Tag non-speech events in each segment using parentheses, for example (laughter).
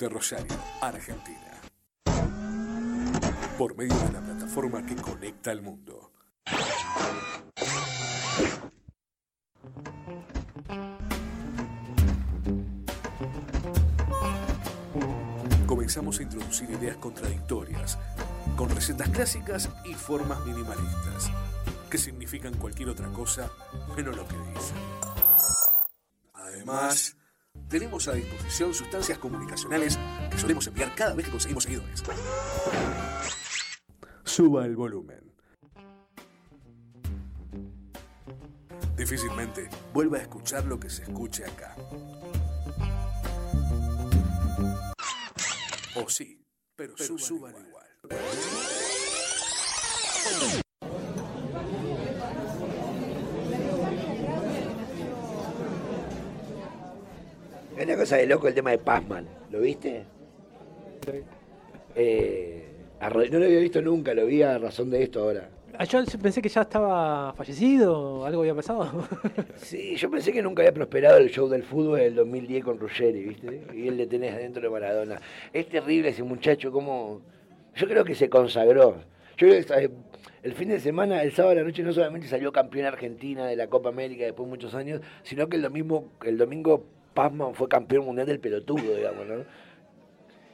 desde Rosario, Argentina. Por medio de la plataforma que conecta al mundo. Comenzamos a introducir ideas contradictorias, con recetas clásicas y formas minimalistas, que significan cualquier otra cosa menos lo que dicen. Además, tenemos a disposición sustancias comunicacionales que solemos enviar cada vez que conseguimos seguidores. Suba el volumen. Difícilmente vuelva a escuchar lo que se escuche acá. O sí, pero, suban, igual. Es cosa de loco el tema de Pazman. ¿Lo viste? Eh, no lo había visto nunca, lo vi a razón de esto ahora. Ah, yo pensé que ya estaba fallecido, algo había pasado. (laughs) Sí, yo pensé que nunca había prosperado el show del fútbol del 2010 con Ruggeri, ¿viste? Y él le tenés adentro de Maradona. Es terrible ese muchacho, como... Yo creo que se consagró. Yo creo que eh, el fin de semana, el sábado de la noche, no solamente salió campeón argentina de la Copa América después de muchos años, sino que el domingo, el domingo Pazman fue campeón mundial del pelotudo, digamos, ¿no?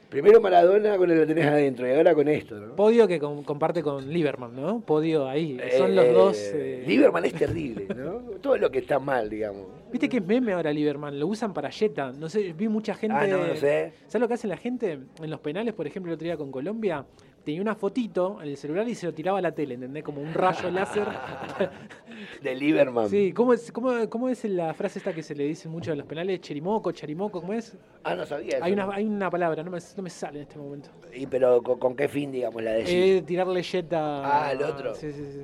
Primero Maradona con el lo tenés adentro y ahora con esto, ¿no? Podio que comparte con Lieberman, ¿no? Podio ahí. Son los dos. Eh... Lieberman es terrible, ¿no? (laughs) Todo lo que está mal, digamos. Viste que es meme ahora Lieberman, lo usan para Jetta. No sé, vi mucha gente. Ah, no, no sé. ¿Sabes lo que hace la gente en los penales, por ejemplo, el otro día con Colombia? Tenía una fotito en el celular y se lo tiraba a la tele, ¿entendés? Como un rayo láser. (laughs) de Lieberman. Sí, ¿cómo es, cómo, cómo es la frase esta que se le dice mucho en los penales? Cherimoco, charimoco, ¿cómo es? Ah, no sabía. Eso, hay, una, hay una palabra, no me, no me sale en este momento. ¿Y pero con, qué fin, digamos, la decís? Eh, tirarle jeta. Ah, el otro. Sí, sí, sí.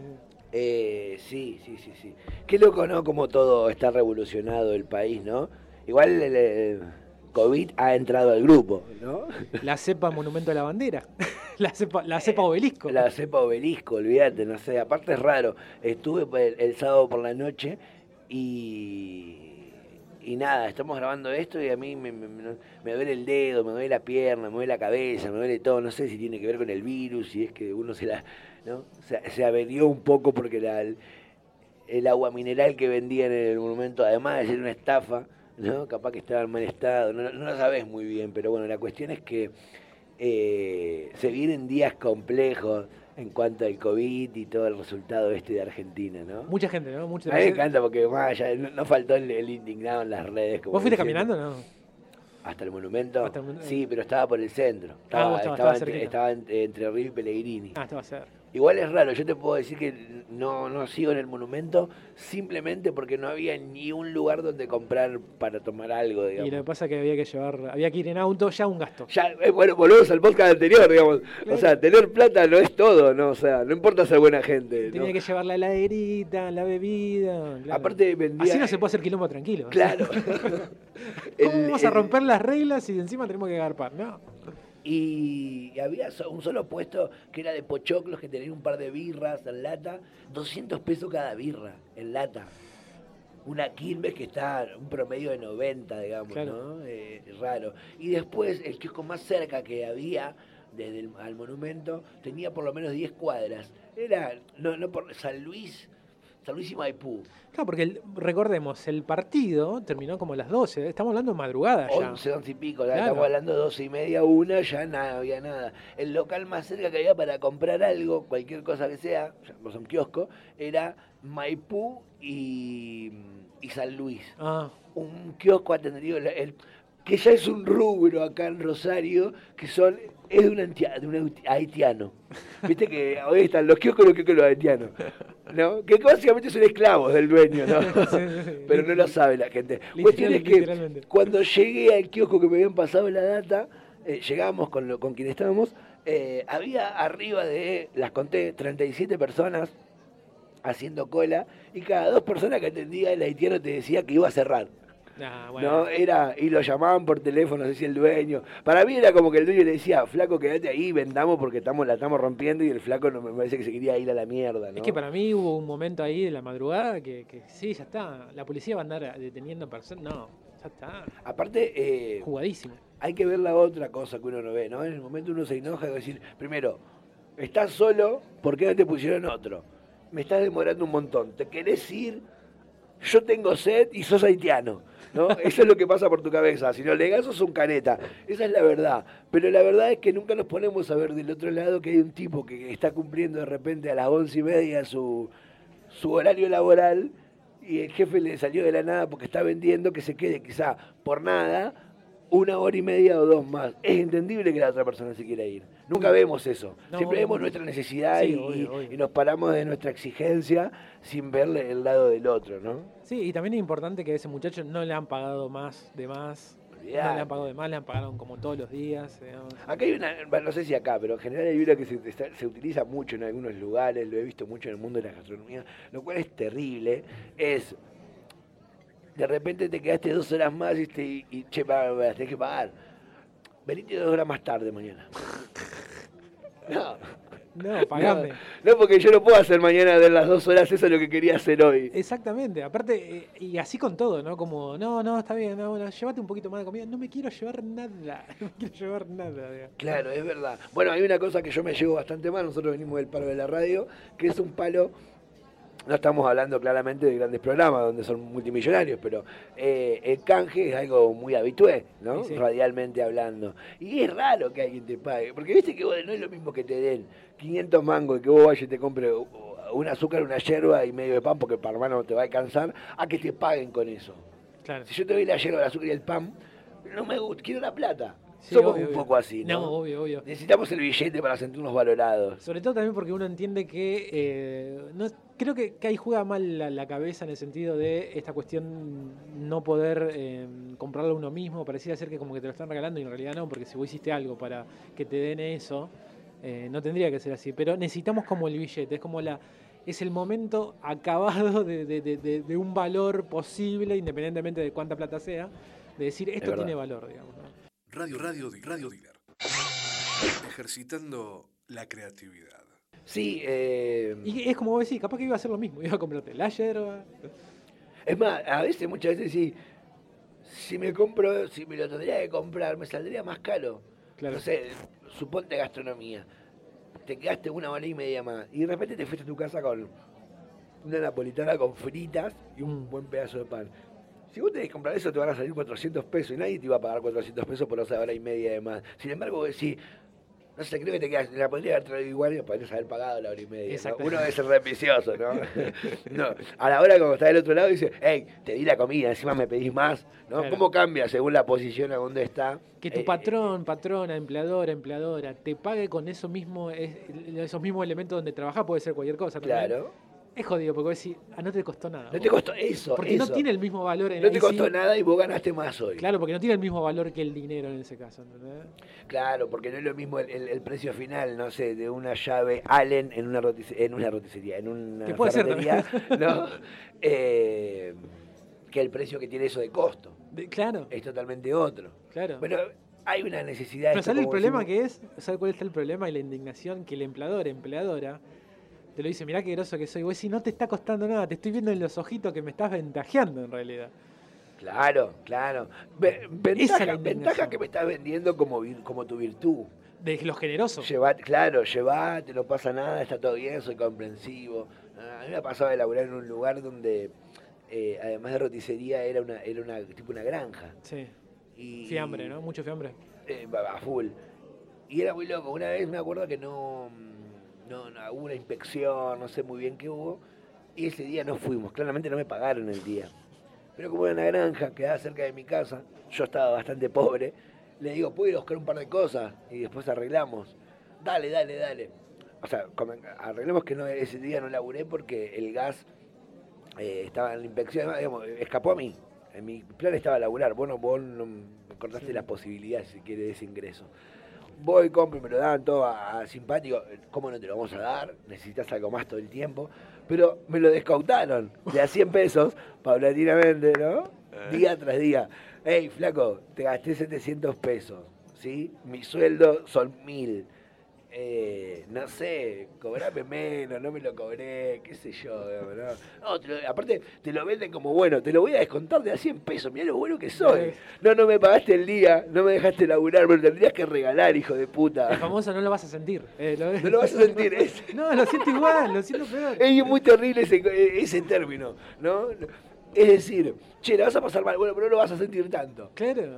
Eh, sí, sí, sí, sí. Qué loco, ¿no? Como todo está revolucionado el país, ¿no? Igual el, COVID ha entrado al grupo, ¿no? La cepa monumento a la bandera. (laughs) La cepa, la cepa obelisco. La cepa obelisco, olvídate, no sé. Aparte es raro. Estuve el, sábado por la noche y, y nada, estamos grabando esto y a mí me, duele el dedo, me duele la pierna, me duele la cabeza, me duele todo. No sé si tiene que ver con el virus, si es que uno se la. ¿no? Se, se averió un poco porque la, el, agua mineral que vendían en el monumento, además de ser una estafa, ¿no? capaz que estaba en mal estado, no, no lo sabes muy bien, pero bueno, la cuestión es que eh, se vienen días complejos en cuanto al COVID y todo el resultado este de Argentina, ¿no? Mucha gente, ¿no? Mucha a mí me encanta porque más no, faltó el, indignado en las redes. Como ¿Vos fuiste caminando no? ¿Hasta el monumento? Sí, pero estaba por el centro. Ah, estaba, estaba, entre, entre, Río y Pellegrini. Ah, estaba cerca. Igual es raro, yo te puedo decir que no, no sigo en el monumento simplemente porque no había ni un lugar donde comprar para tomar algo, digamos. Y lo que pasa es que había que llevar, había que ir en auto, ya un gasto. Ya, eh, bueno, volvemos al podcast anterior, digamos. O sea, tener plata no es todo, ¿no? O sea, no importa ser buena gente. Tenía que llevar la heladerita, la bebida. Aparte vendía... Así no se puede hacer quilombo tranquilo. Claro. (laughs) ¿Cómo vamos a romper las reglas y encima tenemos que agarpar? No y había un solo puesto que era de pochoclos, que tenía un par de birras en lata, 200 pesos cada birra en lata. Una Quilmes que está un promedio de 90, digamos, ¿no? Eh, raro. Y después el kiosco más cerca que había desde el al monumento tenía por lo menos 10 cuadras. Era, no, no por San Luis, San Luis y Maipú. Claro, porque recordemos, el partido terminó como a las 12, estamos hablando de madrugada ya. 11, 11 y pico, estamos hablando de 12 y media, una, ya nada, había nada. El local más cerca que había para comprar algo, cualquier cosa que sea, ya un kiosco, era Maipú y, San Luis. Ah. Un kiosco atendido, el, que ya es un rubro acá en Rosario, que son es de un, de un haitiano. Viste que hoy están los kioscos los kioscos los haitianos. ¿no? Que básicamente son esclavos del dueño, ¿no? (laughs) Pero no lo sabe la gente. Cuestión es que cuando llegué al kiosco que me habían pasado la data, eh, llegamos con, lo, con quien estábamos, eh, había arriba de, las conté, 37 personas haciendo cola y cada dos personas que atendía el haitiano te decía que iba a cerrar. Ah, ¿no? Era, y lo llamaban por teléfono, no sé si el dueño. Para mí era como que el dueño le decía, flaco, quédate ahí, vendamos porque estamos, la estamos rompiendo y el flaco no, me parece que se quería ir a la mierda, ¿no? Es que para mí hubo un momento ahí de la madrugada que, que sí, ya está. La policía va a andar deteniendo personas. No, ya está. Aparte, eh, Jugadísimo. hay que ver la otra cosa que uno no ve, ¿no? En el momento uno se enoja y va a decir, primero, estás solo, ¿por qué no te pusieron otro? Me estás demorando un montón, ¿te querés ir? Yo tengo sed y sos haitiano, ¿no? (laughs) Eso es lo que pasa por tu cabeza. Si no legas, sos un careta. Esa es la verdad. Pero la verdad es que nunca nos ponemos a ver del otro lado que hay un tipo que está cumpliendo de repente a las once y media su, su horario laboral y el jefe le salió de la nada porque está vendiendo que se quede quizá por nada una hora y media o dos más. Es entendible que la otra persona se quiera ir. Nunca vemos eso. No, Siempre vemos nuestra necesidad Sí, y, obvio, obvio. y nos paramos de nuestra exigencia sin verle el lado del otro, ¿no? Sí, y también es importante que a ese muchacho no le han pagado más de más. No le han pagado de más, le han pagado como todos los días. digamos. Acá hay una, no sé si acá, pero en general hay una que se, se utiliza mucho en algunos lugares, lo he visto mucho en el mundo de la gastronomía, lo cual es terrible, es de repente te quedaste dos horas más y, te, y che, tenés que pagar. Venite dos horas más tarde mañana. (laughs) No, No, pagame. no, no, porque yo no puedo hacer mañana de las dos horas eso es lo que quería hacer hoy. Exactamente, aparte, eh, y así con todo, ¿no? Como, no, no, está bien, no, bueno, llévate un poquito más de comida. No me quiero llevar nada, (laughs) no me quiero llevar nada. digamos. Claro, es verdad. Bueno, hay una cosa que yo me llevo bastante mal, nosotros venimos del palo de la radio, que es un palo, no estamos hablando claramente de grandes programas donde son multimillonarios, pero eh, el canje es algo muy habitué, ¿no? Sí, sí. Radialmente hablando. Y es raro que alguien te pague, porque viste que vos no es lo mismo que te den 500 mangos y que vos vayas y te compre un azúcar, una yerba y medio de pan porque para hermano te va a alcanzar, a que te paguen con eso. Claro. Si yo te doy la yerba, el azúcar y el pan, no me gusta, quiero la plata. Sí, Somos obvio, un obvio. poco así, ¿no? No, obvio, obvio. Necesitamos el billete para sentirnos valorados. Sobre todo también porque uno entiende que eh, no, creo que, que ahí juega mal la, la cabeza en el sentido de esta cuestión no poder eh, comprarlo uno mismo. Pareciera ser que como que te lo están regalando y en realidad no, porque si vos hiciste algo para que te den eso, eh, no tendría que ser así. Pero necesitamos como el billete, es como la es el momento acabado de, de- de- de- de un valor posible, independientemente de cuánta plata sea, de decir esto verdad. tiene valor, digamos. ¿no? Radio, radio, di- radio dealer. Ejercitando la creatividad. Sí, eh, Y es como vos decís, capaz que iba a hacer lo mismo, (laughs) iba a comprarte la yerba. es más, a veces, muchas veces sí, si me compro, si me lo tendría que comprar, me saldría más caro. Claro. No sé, suponte gastronomía. Te quedaste una hora y media más y de repente te fuiste a tu casa con una napolitana con fritas y un buen pedazo de pan. Si vos tenés que comprar eso, te van a salir 400 pesos y nadie te iba a pagar 400 pesos por esa hora y media de más. Sin embargo, vos decís, no sé, creo que te quedas, la podría haber traído igual y podrías haber pagado la hora y media. ¿no? Uno es re ambicioso, ¿no? (laughs) no. A la hora cuando está del otro lado dice, hey, te di la comida, encima me pedís más, ¿no? Claro. ¿Cómo cambia según la posición a donde está? Que tu Eh, patrón, patrona, empleadora, empleadora, te pague con eso mismo, es- esos mismos elementos donde trabajás, puede ser cualquier cosa. también. Claro. Es jodido, porque vos decís, ah, no te costó nada. No te costó eso, Porque eso. no tiene el mismo valor en No te costó sí. nada y vos ganaste más hoy. Claro, porque no tiene el mismo valor que el dinero en ese caso. ¿entendés? Claro, porque no es lo mismo el, el- el precio final, no sé, de una llave Allen en una, rotice- en una roticería, en una Que puede ser ¿no? (laughs) Eh, que el precio que tiene eso de costo. De- claro, Es totalmente otro. claro. Bueno, hay una necesidad. Pero ¿sabes el problema decimos- que es? ¿Sabes cuál está el problema y la indignación? Que el empleador, empleadora, te lo dice, mirá qué groso que soy. Vos decís, no te está costando nada, te estoy viendo en los ojitos que me estás ventajeando en realidad. Claro, claro. Ventaja, es la ventaja que me estás vendiendo como, como tu virtud. De los generosos. Lleva, claro, llevate, no pasa nada, está todo bien, soy comprensivo. Ah, A mí me ha pasado de laburar en un lugar donde, eh, además de roticería, era una, era una tipo una granja. Sí. Y, Fiambre, ¿no? Mucho fiambre. eh, a full. Y era muy loco. Una vez me acuerdo que no, no, no, hubo una inspección, no sé muy bien qué hubo. Y ese día no fuimos. Claramente no me pagaron el día. Pero como era una granja que quedaba cerca de mi casa, yo estaba bastante pobre, le digo, ¿puedo ir a buscar un par de cosas? Y después arreglamos. Dale, dale, dale. O sea, arreglemos que no, ese día no laburé porque el gas eh, estaba en la inspección, digamos, escapó a mí. En mi plan estaba laburar. Vos no, vos no me cortaste Sí. la posibilidad, si quiere, de ese ingreso. Voy, compro, y me lo dan todo a, a simpático. ¿Cómo no te lo vamos a dar? Necesitas algo más todo el tiempo. Pero me lo descautaron de a 100 pesos, paulatinamente, ¿no? día tras día. Hey, flaco, te gasté 700 pesos, ¿sí? Mi sueldo son mil eh, no sé, cobrame menos, no me lo cobré, qué sé yo. ¿no? aparte, te lo venden como, bueno, te lo voy a descontar de a 100 pesos, mirá lo bueno que soy. No, no me pagaste el día, no me dejaste laburar, me lo tendrías que regalar, hijo de puta. El famoso no lo vas a sentir. Eh, no lo vas a sentir. (laughs) no, lo siento igual, lo siento peor. Es muy terrible ese, ese término, ¿no? Es decir, che, la vas a pasar mal, bueno, pero no lo vas a sentir tanto. Claro.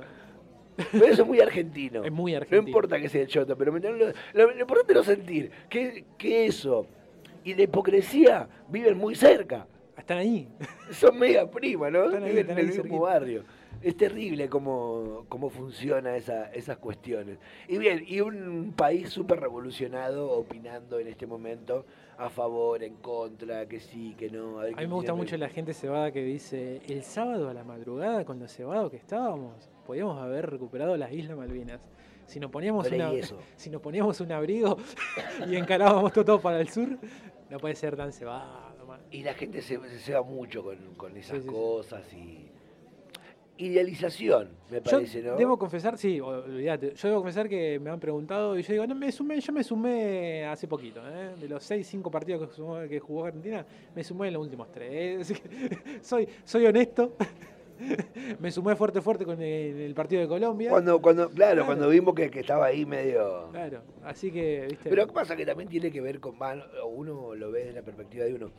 Pero eso es muy argentino. Es muy argentino. No importa que sea el choto, pero lo, lo, importante es no sentir que, que eso y la hipocresía viven muy cerca. Están ahí. Son mega prima, ¿no? Están ahí, en el mismo barrio. Es terrible cómo, cómo funciona esa, esas cuestiones. Y bien, y un país súper revolucionado opinando en este momento a favor, en contra, que sí, que no. A, mí me gusta mucho la gente cebada que dice, el sábado a la madrugada con lo cebado que estábamos, podíamos haber recuperado las Islas Malvinas. Si nos poníamos, una, (laughs) si nos poníamos un abrigo (laughs) y encarábamos todo para el sur, no puede ser tan cebado. Y la gente se, se ceba mucho con, esas cosas y idealización, me parece, ¿no? Debo confesar, sí, olvídate. Yo debo confesar que me han preguntado y yo digo, no, me sumé, yo me sumé hace poquito, ¿eh? De los 6, 5 partidos que, que, jugó Argentina, me sumé en los últimos 3. (laughs) soy, soy honesto. (laughs) me sumé fuerte fuerte con el, partido de Colombia. Cuando, cuando, claro, cuando vimos que, que, estaba ahí medio. Claro, así que, ¿viste? Pero ¿qué pasa? Que también tiene que ver con. Uno lo ve desde la perspectiva de uno.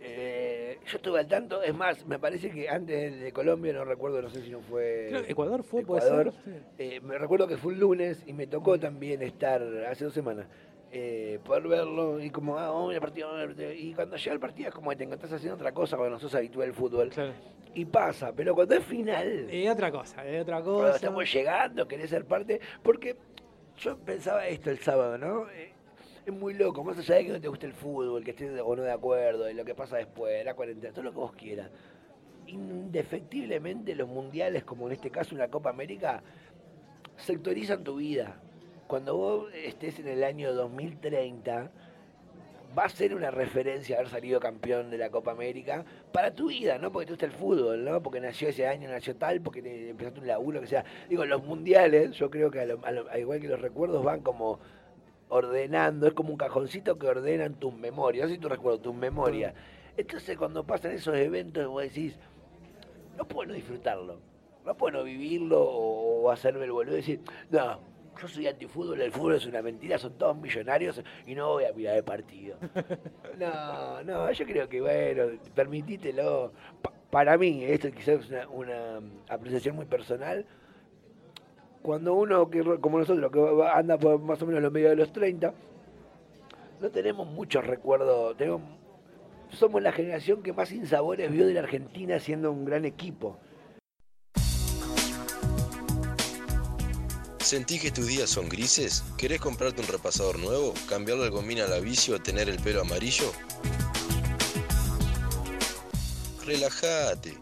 Eh, yo estuve al tanto, es más, me parece que antes de Colombia, no recuerdo, no sé si no fue. Ecuador fue, Ecuador, eh, me recuerdo que fue un lunes y me tocó también estar hace dos semanas eh, poder verlo y como, ah, vamos a partido, Y cuando llega el partido es como que te encontrás haciendo otra cosa cuando no sos habitual del fútbol. Y pasa, pero cuando es final. Es otra cosa, es otra cosa. Cuando estamos llegando, querés ser parte. Porque yo pensaba esto el sábado, ¿no? Eh, es muy loco, más allá de que no te guste el fútbol, que estés o no de acuerdo, y lo que pasa después, la cuarentena, todo lo que vos quieras. Indefectiblemente los mundiales, como en este caso una Copa América, sectorizan tu vida cuando vos estés en el año 2030, va a ser una referencia haber salido campeón de la Copa América para tu vida, no porque te gusta el fútbol, no porque nació ese año, nació tal, porque te empezaste un laburo, que sea. Digo, los mundiales, yo creo que a igual que los recuerdos van como ordenando, es como un cajoncito que ordenan tus memorias, así tu recuerdo, tus memorias. Entonces cuando pasan esos eventos vos decís, no puedo disfrutarlo, no puedo vivirlo o hacerme el boludo y decir, no, yo soy antifútbol, el fútbol es una mentira, son todos millonarios y no voy a mirar el partido. (laughs) No, no, yo creo que, bueno, permitítelo. para mí, esto quizás es una, apreciación muy personal, cuando uno, que como nosotros, que anda por más o menos los medios de los 30, no tenemos muchos recuerdos, tenemos, somos la generación que más insabores vio de la Argentina siendo un gran equipo. ¿Sentís que tus días son grises? ¿Querés comprarte un repasador nuevo? ¿Cambiarle el gomina a la bici o tener el pelo amarillo? Relájate.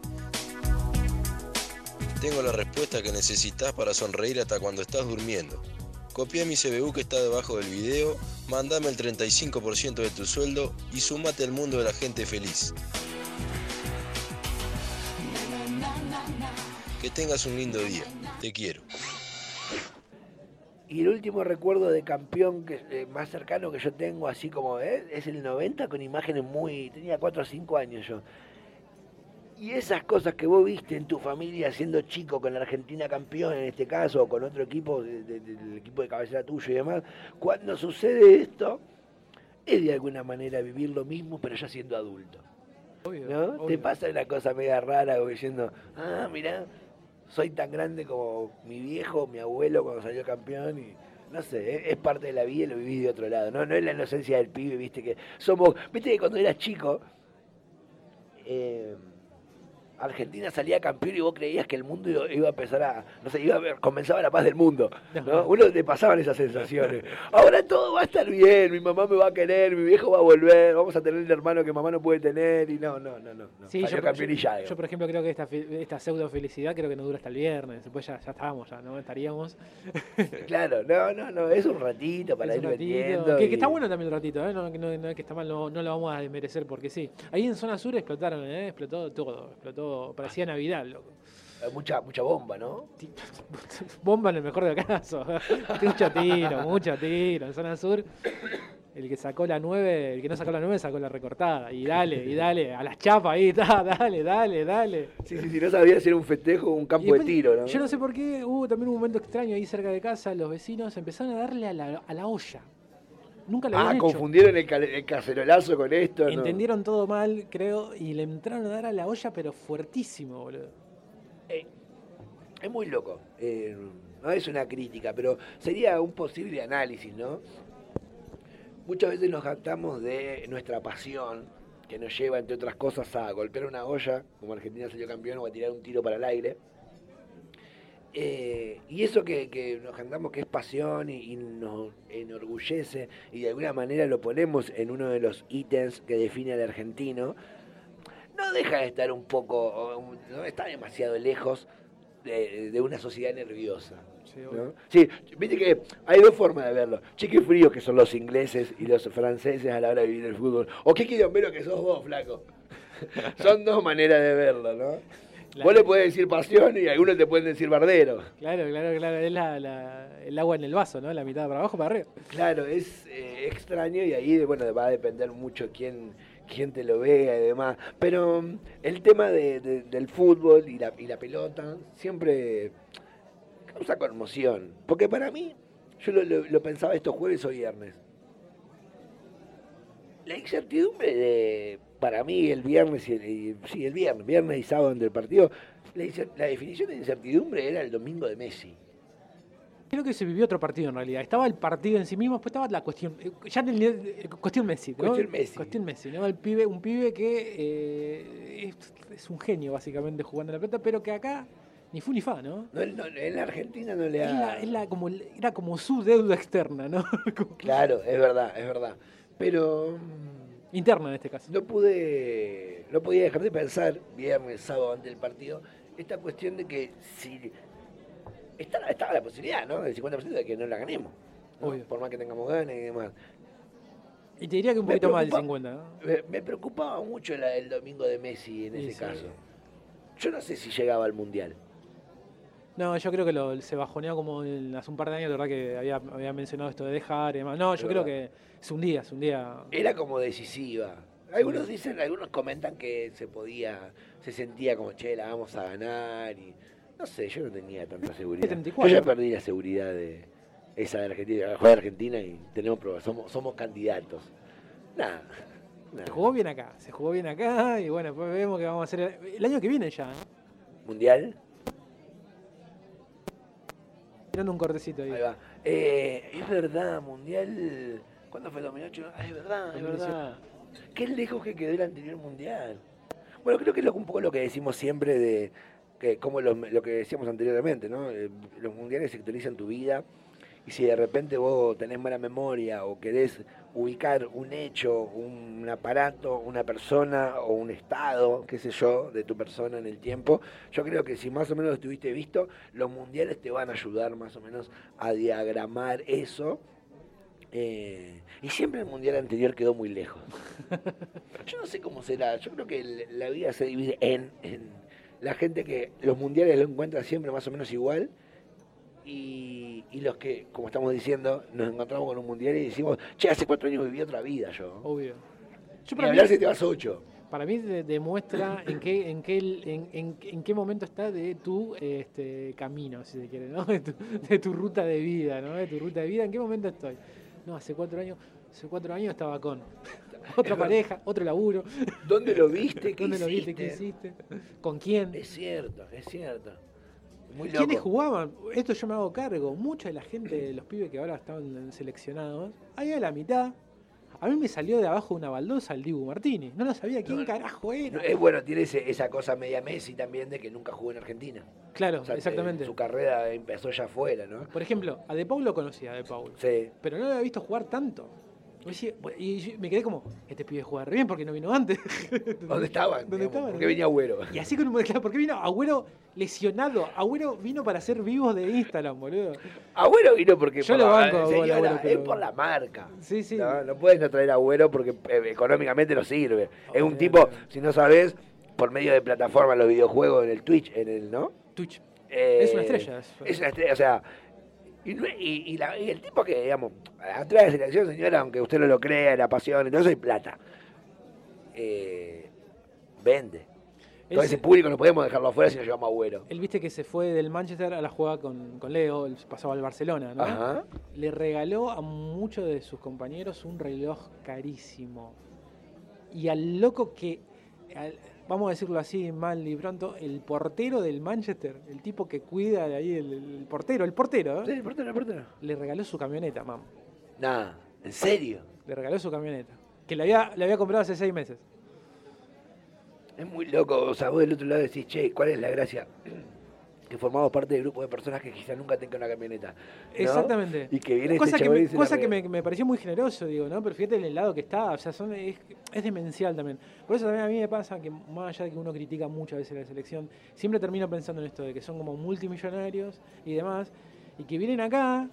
Tengo la respuesta que necesitas para sonreír hasta cuando estás durmiendo. Copia mi CBU que está debajo del video, mandame el 35% de tu sueldo y sumate al mundo de la gente feliz. Que tengas un lindo día. Te quiero. Y el último recuerdo de campeón que, eh, más cercano que yo tengo, así como ¿eh? es el 90, con imágenes muy. Tenía 4 o 5 años yo. Y esas cosas que vos viste en tu familia siendo chico, con la Argentina campeón en este caso, o con otro equipo, del equipo de cabecera tuyo y demás, cuando sucede esto, es de alguna manera vivir lo mismo, pero ya siendo adulto. ¿no? Te pasa una cosa media rara, diciendo, ah, mira soy tan grande como mi viejo, mi abuelo cuando salió campeón y no sé, es parte de la vida y lo viví de otro lado. No, no es la inocencia del pibe, viste que somos, viste que cuando eras chico, eh, Argentina salía campeón y vos creías que el mundo iba- a empezar a, no sé, iba a ver, comenzaba la paz del mundo, ¿no? Uno te pasaban esas sensaciones. Ahora todo va a estar bien, mi mamá me va a querer, mi viejo va a volver, vamos a tener el hermano que mamá no puede tener y no, no, no, no. Sí, Salió yo, campeón yo- y ya. yo, por ejemplo, creo que esta, esta pseudo felicidad creo que no dura hasta el viernes. Después ya, ya estábamos, ya no estaríamos. (laughs) Claro, no, no, no, es un ratito para Es un ir metiendo. que, y- que está bueno también el ratito, ¿eh? no, que no, que está mal, no, no lo vamos a desmerecer porque sí. Ahí en zona sur explotaron, ¿eh? explotó todo, explotó, parecía Navidad, loco. Hay Mucha, mucha bomba, ¿no? (laughs) Bomba en el mejor de los casos. (laughs) mucho tiro, mucho tiro. En zona sur, el que sacó la 9, el que no sacó la 9 sacó la recortada. Y dale, y dale, a las chapas ahí, (laughs) ta, dale, dale, dale. Sí, sí, sí, no sabía si era un festejo o un campo de tiro, ¿no? Yo no sé por qué hubo también un momento extraño ahí cerca de casa, los vecinos empezaron a darle a la, a la olla. Nunca lo Ah, habían hecho. confundieron el, el cacerolazo con esto, ¿no? Entendieron todo mal, creo, y le entraron a dar a la olla, pero fuertísimo, boludo. Es muy loco. Eh, no es una crítica, pero sería un posible análisis, ¿no? Muchas veces nos jactamos de nuestra pasión, que nos lleva, entre otras cosas, a golpear una olla, como Argentina salió campeón, o a tirar un tiro para el aire. Eh, y eso que, que nos jactamos que es pasión y, y nos enorgullece, y de alguna manera lo ponemos en uno de los ítems que define al argentino, no deja de estar un poco, no está demasiado lejos de, de una sociedad nerviosa. Sí, ¿no? obvio. Sí, viste que hay dos formas de verlo. Chiqui frío que son los ingleses y los franceses a la hora de vivir el fútbol. O qué quilombero que sos vos, flaco. (laughs) son dos maneras de verlo, ¿no? Claro. Vos le podés decir pasión y algunos te pueden decir bardero. Claro, claro, claro. Es la, la- el agua en el vaso, ¿no? La mitad para abajo, para arriba. Claro, es eh, extraño y ahí bueno, va a depender mucho quién, quién te lo vea y demás. Pero mm, el tema de- de- del fútbol y la, y la pelota siempre causa conmoción. Porque para mí, yo lo, lo- lo pensaba estos jueves o viernes. La incertidumbre de, para mí, el viernes y el, y- sí, el viernes, viernes y sábado del partido, la, definición de incertidumbre era el domingo de Messi. Creo que se vivió otro partido en realidad. Estaba el partido en sí mismo, después estaba la cuestión. eh, Ya en el eh, cuestión Messi. ¿no? Cuestión Messi. Cuestión Messi, ¿no? El pibe, un pibe que eh, es, es un genio básicamente jugando la pelota, pero que acá ni fu ni fa, ¿no? No, no, en la Argentina no le ha... la como, era como su deuda externa, ¿no? Como- (laughs) Claro, es verdad, es verdad. Pero mm, Interna en este caso. no pude, no podía dejar de pensar, viernes, sábado, antes del partido, esta cuestión de que si estaba, estaba la posibilidad, ¿no? Del 50% de que no la ganemos. ¿no? Obvio. Por más que tengamos ganas y demás. Y te diría que un Me poquito más del preocupa- 50, ¿no? Me, me preocupaba mucho la- el domingo de Messi en Sí, ese sí. caso. Yo no sé si llegaba al Mundial. No, yo creo que lo, se bajoneó como en- hace un par de años, de verdad que había, había mencionado esto de dejar y demás. No, yo creo que es un día, es un día. Era como decisiva. Algunos dicen, algunos comentan que se podía, se sentía como, che, la vamos a ganar y no sé, yo no tenía tanta seguridad. 34. Yo ya perdí la seguridad de esa de Argentina, juega Argentina y tenemos pruebas, somos, somos candidatos. Nada, Se nada. jugó bien acá, se jugó bien acá y bueno, pues vemos que vamos a hacer el, el año que viene ya. ¿no? Mundial, Tirando un cortecito ahí. ahí va. Eh, es verdad, Mundial, ¿cuándo fue el 2008? Ah, es verdad, es 2018. verdad. Qué lejos que quedó el anterior Mundial. Bueno, creo que es lo- un poco lo que decimos siempre de que como los- lo que decíamos anteriormente, ¿no? Eh, Los mundiales sectorizan tu vida y si de repente vos tenés mala memoria o querés ubicar un hecho, un aparato, una persona o un estado, qué sé yo, de tu persona en el tiempo, yo creo que si más o menos lo estuviste visto, los mundiales te van a ayudar más o menos a diagramar eso. Eh, y siempre el mundial anterior quedó muy lejos. (laughs) Yo no sé cómo será. Yo creo que la vida se divide en, en la gente que los mundiales lo encuentra siempre más o menos igual y, y los que, como estamos diciendo, nos encontramos con un mundial y decimos, che, hace cuatro años viví otra vida yo. Obvio. Yo Y para mí, si te vas ocho. para mí de- demuestra en qué, en qué, en, en- en qué momento está de tu este, camino, si se quiere, ¿no? De tu, de tu ruta de vida, ¿no? De tu ruta de vida, ¿en qué momento estoy? No, hace cuatro años, hace cuatro años estaba con (laughs) otra pareja, otro laburo. ¿Dónde lo viste? ¿Qué (laughs) ¿Dónde lo viste? ¿Qué hiciste? ¿Con quién? Es cierto, es cierto. Muy ¿Quiénes loco. jugaban? Esto yo me hago cargo. Mucha de la gente, los pibes que ahora están seleccionados, ahí a la mitad A mí me salió de abajo una baldosa el Dibu Martínez. No lo sabía quién carajo era. No, es bueno, tiene ese- esa cosa media Messi también de que nunca jugó en Argentina. Claro, O sea, exactamente. Su carrera empezó ya afuera, ¿no? Por ejemplo, a De Paul lo conocía, a De Paul. Sí. Pero no lo había visto jugar tanto. Y decía- Y me quedé como, este pibe juega re bien porque no vino antes. (laughs) ¿Dónde estaban? ¿Dónde digamos? estaban? ¿Por qué venía Agüero? Y así con un claro, ¿por qué vino Agüero lesionado? Agüero vino para ser vivos de Instagram, boludo. Agüero vino porque Yo por lo la- banco a señora, Agüero, pero- es por la marca. Sí, sí. No, no puedes no traer a Agüero porque eh, económicamente no sirve. Es un tipo, si no sabes, por medio de plataformas, los videojuegos, en el Twitch, en el, ¿no? Twitch. Eh, Es una estrella, es- Es una estrella, o sea. Y, y- y la- y el tipo que, digamos, atrás de selección, señora, aunque usted no lo crea, la pasión, entonces hay plata. Eh, vende. Todo ese público no podemos dejarlo afuera si no llevamos a Agüero. él viste que se fue del Manchester a la jugada con, con Leo, pasaba al Barcelona, ¿no? Ajá. Le regaló a muchos de sus compañeros un reloj carísimo. Y al loco que, al- vamos a decirlo así mal y pronto, el portero del Manchester, el tipo que cuida de ahí, el, el portero, el portero, ¿eh? Sí, portero, portero. le regaló su camioneta, mam. Nada, ¿en serio? Le regaló su camioneta. Que le había, le había comprado hace seis meses. Es muy loco, o sea, vos del otro lado decís, che, ¿cuál es la gracia? Que formamos parte del grupo de personas que quizás nunca tengan una camioneta. ¿no? Exactamente. Y que viene cosa este que, y me, cosa que me, me pareció muy generoso, digo, ¿no? Pero fíjate el lado que está, o sea, son, es, es demencial también. Por eso también a mí me pasa que, más allá de que uno critica muchas veces la selección, siempre termino pensando en esto de que son como multimillonarios y demás, y que vienen acá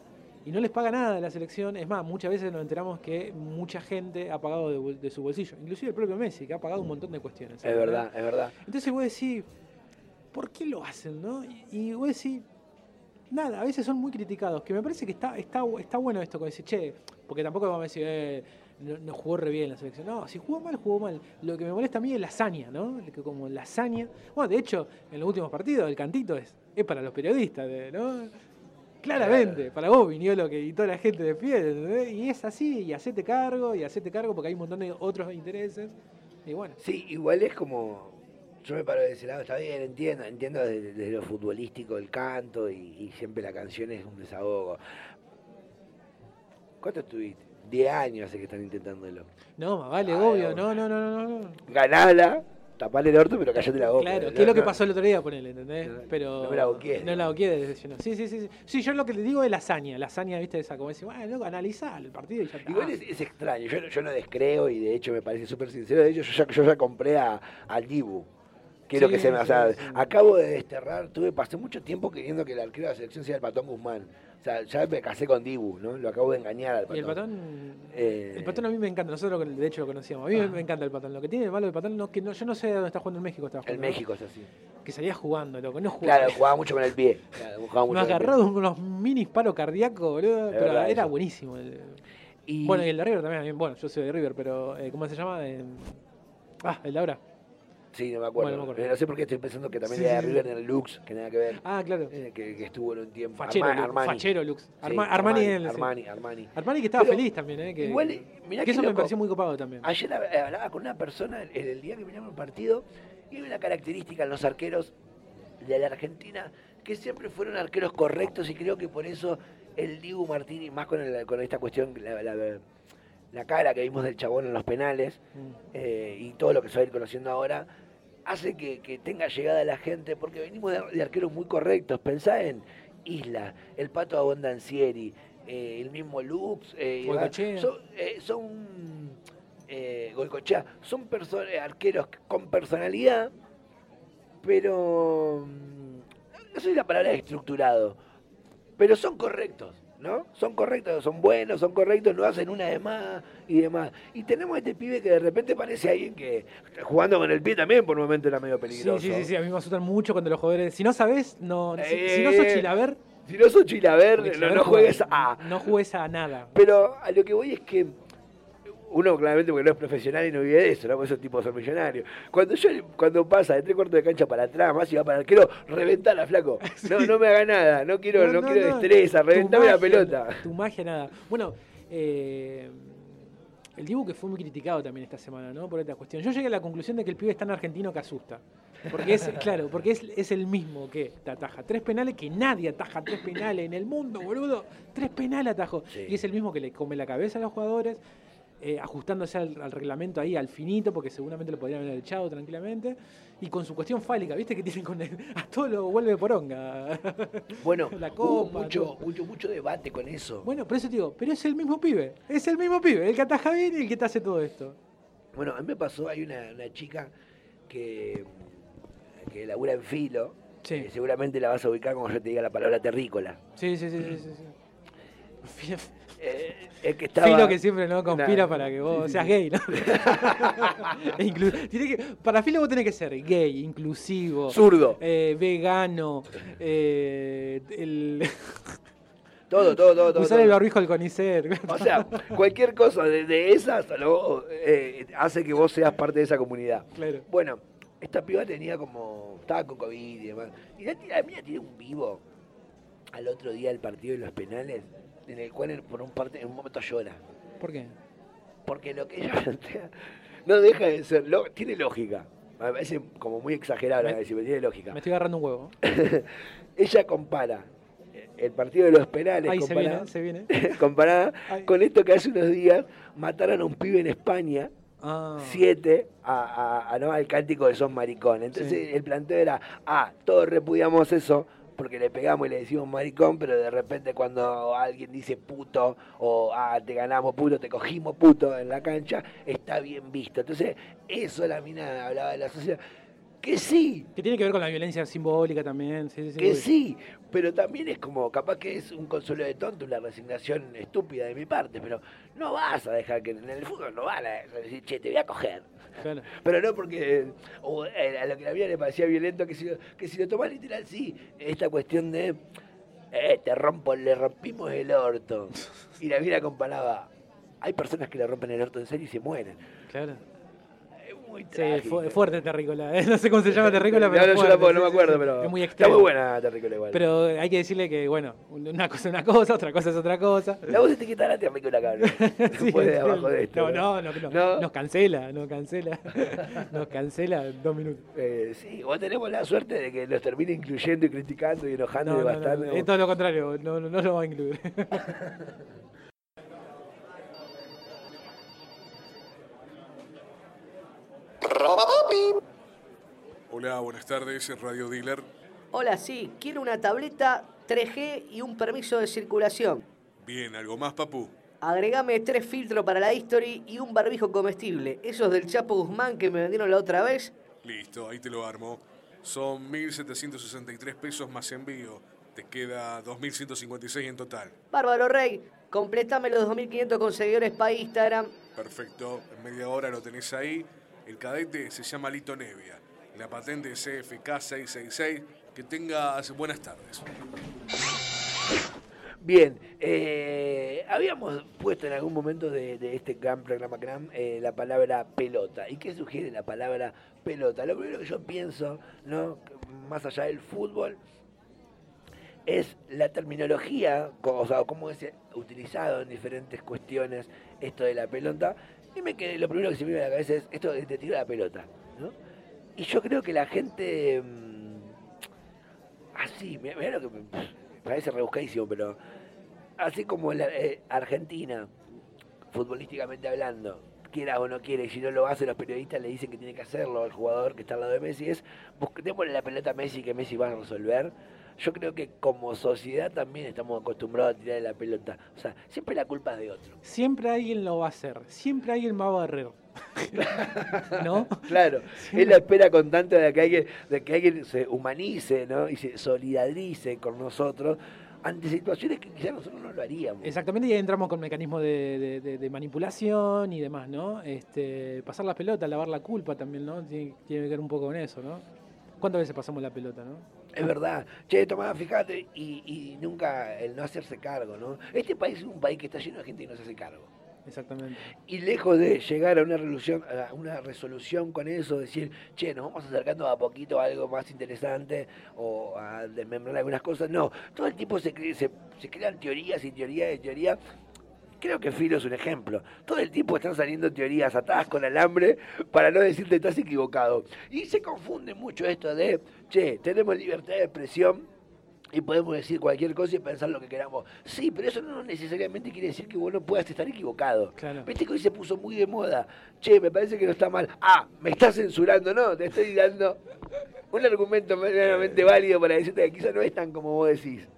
y no les paga nada la selección. Es más, muchas veces nos enteramos que mucha gente ha pagado de, su bolsillo, inclusive el propio Messi, que ha pagado un montón de cuestiones. Es verdad, es verdad. Entonces vos decís, ¿por qué lo hacen, no? Y, y vos decís, nada, a veces son muy criticados, que me parece que está, está, está bueno esto, con decir, che, porque tampoco vamos a decir, eh, no, no jugó re bien la selección. No, si jugó mal, jugó mal. Lo que me molesta a mí es la hazaña, ¿no? Que como la hazaña. Bueno, de hecho, en los últimos partidos, el cantito es, es para los periodistas, ¿no? Claramente, para vos, Viniolo, que y toda la gente de pie, ¿entendés? y es así, y hacete cargo, y hacete cargo porque hay un montón de otros intereses. Y bueno, Sí, igual es como. Yo me paro de ese lado, está bien, entiendo, entiendo desde, desde lo futbolístico el canto y, y siempre la canción es un desahogo. ¿Cuánto estuviste? Diez años hace que están intentándolo. no, más vale, Ay, obvio, no, no, no, no, no. Ganala, tapale el orto, pero callate la boca. Claro, No, que es lo que pasó el otro día, ponele, ¿entendés? No, Pero. no me la boquees, No la decepcionó. Sí, sí, sí, sí. Sí, yo lo que le digo es la hazaña. La hazaña, viste, esa, como decir, bueno, analizá el partido y ya está. Igual es, es extraño, yo, yo no descreo y de hecho me parece súper sincero. De hecho, yo ya, yo ya compré a, al Dibu. Quiero Sí, que se me. O sea, sí. acabo de desterrar, tuve, pasé mucho tiempo queriendo que el arquero de la selección sea el Patón Guzmán. O sea, ya me casé con Dibu, ¿no? Lo acabo de engañar al Patón. Y el patón. Eh, El patón a mí me encanta, nosotros de hecho lo conocíamos. A mí Ah. me encanta el patón. Lo que tiene de malo el patón, no, que no, yo no sé dónde está jugando en México. Jugando, México es así. Que salía jugando, loco. No jugaba. Claro, jugaba mucho con el pie. (laughs) Claro, jugaba mucho me el agarró unos mini paros cardíacos, boludo. Es pero verdad era eso. buenísimo. el- Y, Bueno, y el de River también. Bueno, yo soy de River, pero eh, ¿cómo se llama? Eh, ah, el de ahora. Sí, no me acuerdo. Bueno, no me acuerdo. No sé por qué estoy pensando que también Sí, era sí, River en el Lux, que nada que ver. Ah, claro. Eh, que, que estuvo en un tiempo. Fachero, Arma- Armani. Fachero Lux. Sí, Arma- Armani, en el-. Armani, Armani. Armani que estaba Pero feliz también, ¿eh? Que, igual, mirá que eso me pareció muy copado también. Ayer hab- hablaba con una persona en el día que miramos el partido y hay una característica en los arqueros de la Argentina que siempre fueron arqueros correctos y creo que por eso el Dibu Martínez, más con, el- con esta cuestión, la, la- la cara que vimos del chabón en los penales Mm. eh, y todo lo que se va a ir conociendo ahora, hace que, que tenga llegada la gente porque venimos de, de arqueros muy correctos. Pensá en Isla, el Pato Abondancieri, eh, el mismo Lux, eh, Goicoechea. son, eh, son eh, Goicoechea, son eh, arqueros con personalidad, pero mm, no sé si la palabra es estructurado, pero son correctos, ¿no? Son correctos, son buenos, son correctos, no hacen una de más y demás. Y tenemos este pibe que de repente parece alguien que jugando con el pie también por un momento era medio Sí, peligroso. sí, sí, sí, a mí me asustan mucho cuando los jugadores. Si no sabes, no. si- Eh, si, no sos Chilaver, Si no sos Chilaver, no, no juegues a... No juegues a nada. Pero a lo que voy es que uno claramente porque no es profesional y no vive de eso, ¿no? Porque esos tipos son millonarios. Cuando yo cuando pasa de tres cuartos de cancha para atrás, más y va para el arquero, reventala, flaco. (laughs) No, no me haga nada, no quiero, no, quiero destreza, Tu reventame la pelota. Tu magia, nada. Bueno, eh, el Dibu que fue muy criticado también esta semana, ¿no? Por esta cuestión. Yo llegué a la conclusión de que el pibe es tan argentino que asusta. Porque es, (laughs) claro, porque es, es el mismo que te ataja tres penales, que nadie ataja tres penales en el mundo, boludo. Tres penales atajó. Sí. Y es el mismo que le come la cabeza a los jugadores. Eh, ajustándose al, al reglamento ahí al finito, porque seguramente lo podrían haber echado tranquilamente. Y con su cuestión fálica, ¿viste? Que tienen con el- (laughs) a todo lo vuelve poronga. (laughs) Bueno, La hubo copa, mucho, mucho, mucho debate con eso. Bueno, por eso te digo, pero es el mismo pibe, es el mismo pibe, el que ataja bien y el que te hace todo esto. Bueno, a mí me pasó, hay una, una chica que, que labura en filo, Sí. que seguramente la vas a ubicar como yo te diga la palabra terrícola. Sí, sí, sí, sí, sí. sí. (clears throat) Eh, que estaba... Filo que siempre no conspira Nah, para que vos seas gay, ¿no? (laughs) E inclu- tiene que, para Filo vos tenés que ser gay, inclusivo, Zurdo. eh, vegano, eh, el, (laughs) Todo, todo, todo. todo, usar el todo. barbijo al CONICET. O sea, cualquier cosa de, de esas lo- hace que vos seas parte de esa comunidad. Claro. Bueno, esta piba tenía como. Estaba con COVID y demás. Y la, la mía tiene un vivo al otro día del partido de los penales, en el cual por un, parte, en un momento llora. ¿Por qué? Porque lo que ella (laughs) plantea no deja de ser. lo- tiene lógica. Me parece como muy exagerado, Me- decir, pero tiene lógica. Me estoy agarrando un huevo. (laughs) ella compara el partido de los penales Ahí se comparada, viene, se viene. (laughs) comparada con esto que hace unos días mataron a un pibe en España Ah, siete a, a- a- ¿no? al cántico de Son Maricón. Entonces Sí. el planteo era, ah, todos repudiamos eso porque le pegamos y le decimos maricón, pero de repente cuando alguien dice puto o ah, te ganamos puto, te cogimos puto en la cancha, está bien visto. Entonces eso la mina hablaba de la sociedad. Que sí, que tiene que ver con la violencia simbólica también. Sí, sí, sí, que sí, pero también es como, capaz que es un consuelo de tonto, una resignación estúpida de mi parte, pero no vas a dejar que en el fútbol no van a decir, che, te voy a coger. Claro. (laughs) Pero no porque o, eh, a lo que la mía le parecía violento, que si, lo- que si lo tomás literal, sí, esta cuestión de, eh, te rompo, le rompimos el orto. (laughs) Y la mía comparaba, hay personas que le rompen el orto en serio y se mueren. Claro. Sí, fuerte Terrícola. ¿eh? (laughs) No sé cómo se llama Terrícola, No, pero. no, yo no sí, me acuerdo, pero Es muy está extremo. muy buena Terrícola igual. Pero hay que decirle que, bueno, una cosa es una cosa, otra cosa es otra cosa. La voz etiqueta la Terrícola, cabrón. (laughs) Sí, de abajo de esto. No, no, no, no, ¿No? Nos cancela, nos cancela. (laughs) Nos cancela dos minutos. Eh, sí, vos tenemos la suerte de que nos termine incluyendo y criticando y enojando No, y no, no, no, es todo lo contrario, no, no, no lo va a incluir. Hola, buenas tardes, Radio Dealer. Hola, sí, quiero una tableta 3G y un permiso de circulación. Bien, ¿algo más, papu? Agregame tres filtros para la History y un barbijo comestible. Esos del Chapo Guzmán que me vendieron la otra vez. Listo, ahí te lo armo. Son 1.763 pesos más envío. Te queda 2.156 en total. Bárbaro Rey, completame los 2.500 con seguidores para Instagram. Perfecto, en media hora lo tenés ahí. El cadete se llama Lito Nevia. La patente es CFK 666. Que tengas buenas tardes. Bien, eh, habíamos puesto en algún momento de, este gran programa Cram eh, la palabra pelota. ¿Y qué sugiere la palabra pelota? Lo primero que yo pienso, ¿no? más allá del fútbol, es la terminología, o sea, cómo es utilizado en diferentes cuestiones esto de la pelota. Y me quedé, lo primero que se me viene a la cabeza es esto de te tiro la pelota. ¿no? Y yo creo que la gente... mm, Así, mira, lo que me parece rebuscadísimo, pero así como la, eh, Argentina, futbolísticamente hablando, quiera o no quiere, y si no lo hace, los periodistas le dicen que tiene que hacerlo al jugador que está al lado de Messi, es démosle la pelota a Messi que Messi va a resolver. Yo creo que como sociedad también estamos acostumbrados a tirar la pelota. O sea, siempre la culpa es de otro. Siempre alguien lo va a hacer, siempre alguien va a barrer. (laughs) ¿No? Claro, es la espera constante de que alguien, de que alguien se humanice ¿no? y se solidarice con nosotros ante situaciones que quizás nosotros no lo haríamos. Exactamente, y ahí entramos con mecanismos de, de- de- de manipulación y demás, ¿no? Este, pasar la pelota, lavar la culpa también, ¿no? Tiene, tiene que ver un poco con eso, ¿no? ¿Cuántas veces pasamos la pelota, no? Es verdad. Che, tomá, fíjate, y, y nunca el no hacerse cargo, ¿no? Este país es un país que está lleno de gente que no se hace cargo. Exactamente. Y lejos de llegar a una resolución, a una resolución con eso, decir, che, nos vamos acercando a poquito a algo más interesante o a desmembrar algunas cosas, no. Todo el tiempo se, se, se crean teorías y teorías y teorías. Creo que Filo es un ejemplo. Todo el tiempo están saliendo teorías atadas con alambre para no decirte estás equivocado. Y se confunde mucho esto de, che, tenemos libertad de expresión y podemos decir cualquier cosa y pensar lo que queramos. Sí, pero eso no necesariamente quiere decir que vos no puedas estar equivocado. Claro. Viste que hoy se puso muy de moda. Che, me parece que no está mal. Ah, me estás censurando. No, te estoy dando un argumento medianamente válido para decirte que quizás no es tan como vos decís.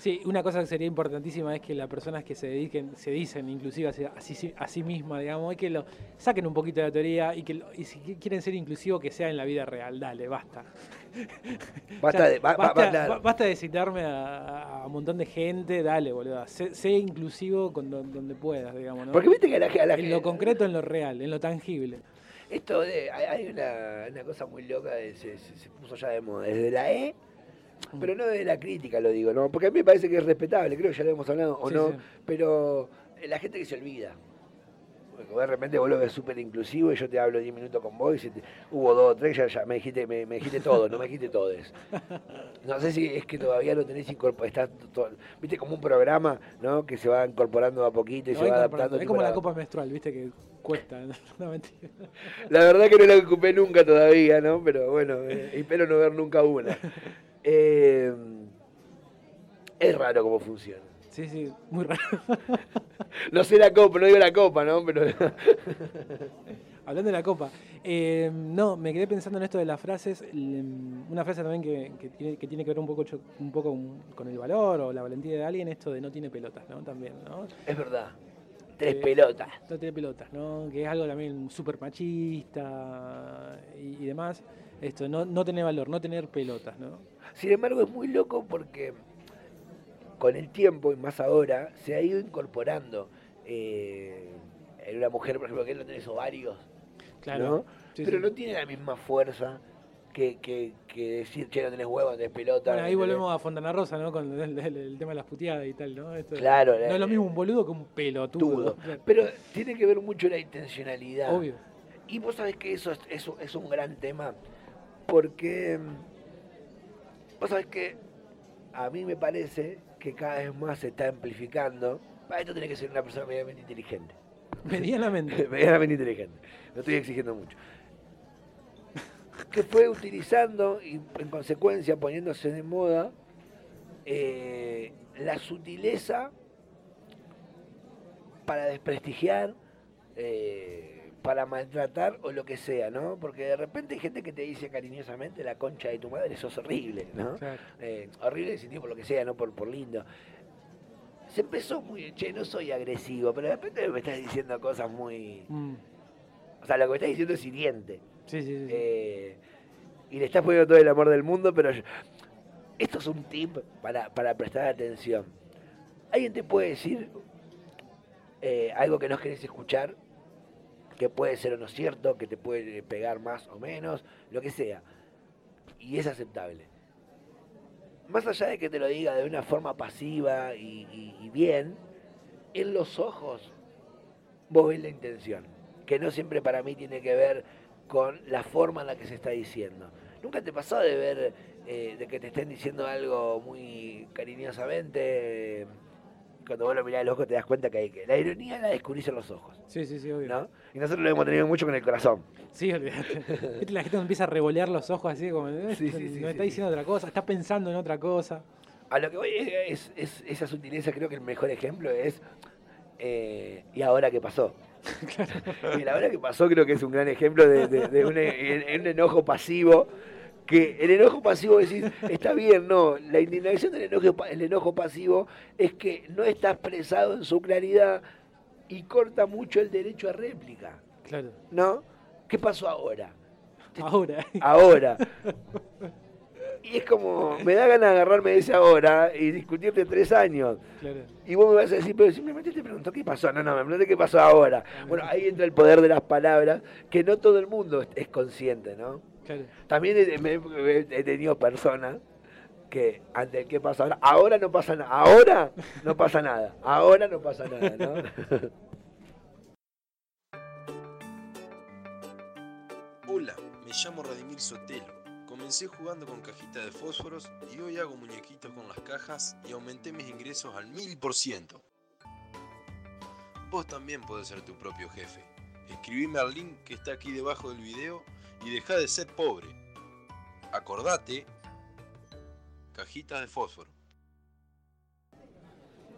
Sí, una cosa que sería importantísima es que las personas que se dediquen, se dicen inclusive a sí, a sí mismas, digamos, es que lo saquen un poquito de la teoría y que lo- y si quieren ser inclusivos que sea en la vida real, dale, basta. (laughs) Basta de- ba- ba- basta, claro. ba- basta de citarme a, a un montón de gente, dale, boludo. Sé, sé inclusivo con do- donde puedas, digamos, ¿no? Porque viste que a la, a la en lo concreto, en lo real, en lo tangible. Esto de, hay, hay una, una cosa muy loca, de- se, se- se puso ya de moda, desde la E, pero no desde la crítica lo digo, ¿no? Porque a mí me parece que es respetable, creo que ya lo hemos hablado o Sí, no, sí. pero eh, la gente que se olvida. Porque de repente vos lo ves súper inclusivo y yo te hablo 10 minutos con vos y te- hubo dos o tres, ya, ya me dijiste, me, me dijiste todo, no me dijiste todes. No sé si es que todavía lo tenés incorporado, viste como un programa, ¿no? Que se va incorporando a poquito y Lo se va adaptando. Es como la la- copa menstrual, viste, que cuesta. (laughs) No, mentira. La verdad que no la ocupé nunca todavía, ¿no? Pero bueno, eh, espero no ver nunca una. Eh, es raro cómo funciona. Sí, sí, muy raro. (laughs) No sé la copa, no digo la copa, ¿no? Pero (laughs) Hablando de la copa, eh, no, me quedé pensando en esto de las frases. Una frase también que, que tiene, que tiene que ver un poco, un poco con- con el valor o la valentía de alguien, esto de no tiene pelotas, ¿no? También, ¿no? es verdad. Tres Eh, pelotas. No tiene pelotas, ¿no? Que es algo también súper machista y, y demás. Esto, no, no tener valor, no tener pelotas, ¿no? Sin embargo, es muy loco porque con el tiempo, y más ahora, se ha ido incorporando eh, en una mujer, por ejemplo, que no tenés ovarios, Claro. ¿no? Sí, Pero sí. no tiene la misma fuerza que, que, que decir, che, no tenés huevo, no tenés pelota. Bueno, ahí no tenés- volvemos a Fontana Rosa, ¿no? Con el, el- el tema de las puteadas y tal, ¿no? Esto- Claro, No la- es lo mismo un boludo que un pelotudo. Tudo. Pero tiene que ver mucho la intencionalidad. Obvio. Y vos sabés que eso es, eso es un gran tema, porque mm, vos sabés que a mí me parece que cada vez más se está amplificando. Para esto tiene que ser una persona medianamente inteligente. Medianamente. (laughs) medianamente inteligente. No estoy exigiendo mucho. Que fue utilizando y en consecuencia poniéndose de moda eh, la sutileza para desprestigiar, eh, para maltratar o lo que sea, ¿no? Porque de repente hay gente que te dice cariñosamente la concha de tu madre, sos horrible, ¿no? Eh, horrible sentido por lo que sea, no por, por lindo. Se empezó muy, che, no soy agresivo, pero de repente me estás diciendo cosas muy... Mm. O sea, lo que me estás diciendo es hiriente. Sí, sí, sí. Eh, y le estás poniendo todo el amor del mundo, pero yo- esto es un tip para, para prestar atención. Alguien te puede decir eh, algo que no querés escuchar, que puede ser o no cierto, que te puede pegar más o menos, lo que sea. Y es aceptable. Más allá de que te lo diga de una forma pasiva y bien, en los ojos vos ves la intención, que no siempre para mí tiene que ver con la forma en la que se está diciendo. ¿Nunca te pasó de ver, eh, de que te estén diciendo algo muy cariñosamente? Cuando vos lo mirás a los ojos te das cuenta que, hay que la ironía la descubrís en los ojos, Sí, sí, sí, obvio. ¿no? Y nosotros lo hemos tenido mucho con el corazón. Sí, olvídate. (laughs) Viste, La gente empieza a revolear los ojos así como, eh, Sí, sí, sí, sí, está sí. diciendo otra cosa, está pensando en otra cosa. A lo que voy es, es- esa sutileza, creo que el mejor ejemplo es eh, ¿y ahora qué pasó? (laughs) (laughs) Y el ahora qué pasó creo que es un gran ejemplo de, de- de un, un enojo pasivo, que el enojo pasivo decís, está bien, no, la indignación del enojo, el enojo pasivo es que no está expresado en su claridad y corta mucho el derecho a réplica, Claro. ¿no? ¿Qué pasó ahora? Ahora. ahora. (laughs) Y es como, me da ganas de agarrarme de ese ahora y discutirte tres años. Claro. Y vos me vas a decir, pero simplemente te pregunto, ¿qué pasó? No, no, me pregunté qué pasó ahora. Bueno, ahí entra el poder de las palabras, que no todo el mundo es consciente, ¿no? Claro. También he, me- he- he tenido personas que ante el qué pasa ahora, ahora no pasa nada, ahora no pasa nada, ahora no pasa nada, ¿no? (laughs) Hola, me llamo Radimir Sotelo. Comencé jugando con cajitas de fósforos y hoy hago muñequitos con las cajas y aumenté mis ingresos al 1000%. Vos también podés ser tu propio jefe. Escribime al link que está aquí debajo del video y deja de ser pobre. Acordate, cajitas de fósforo.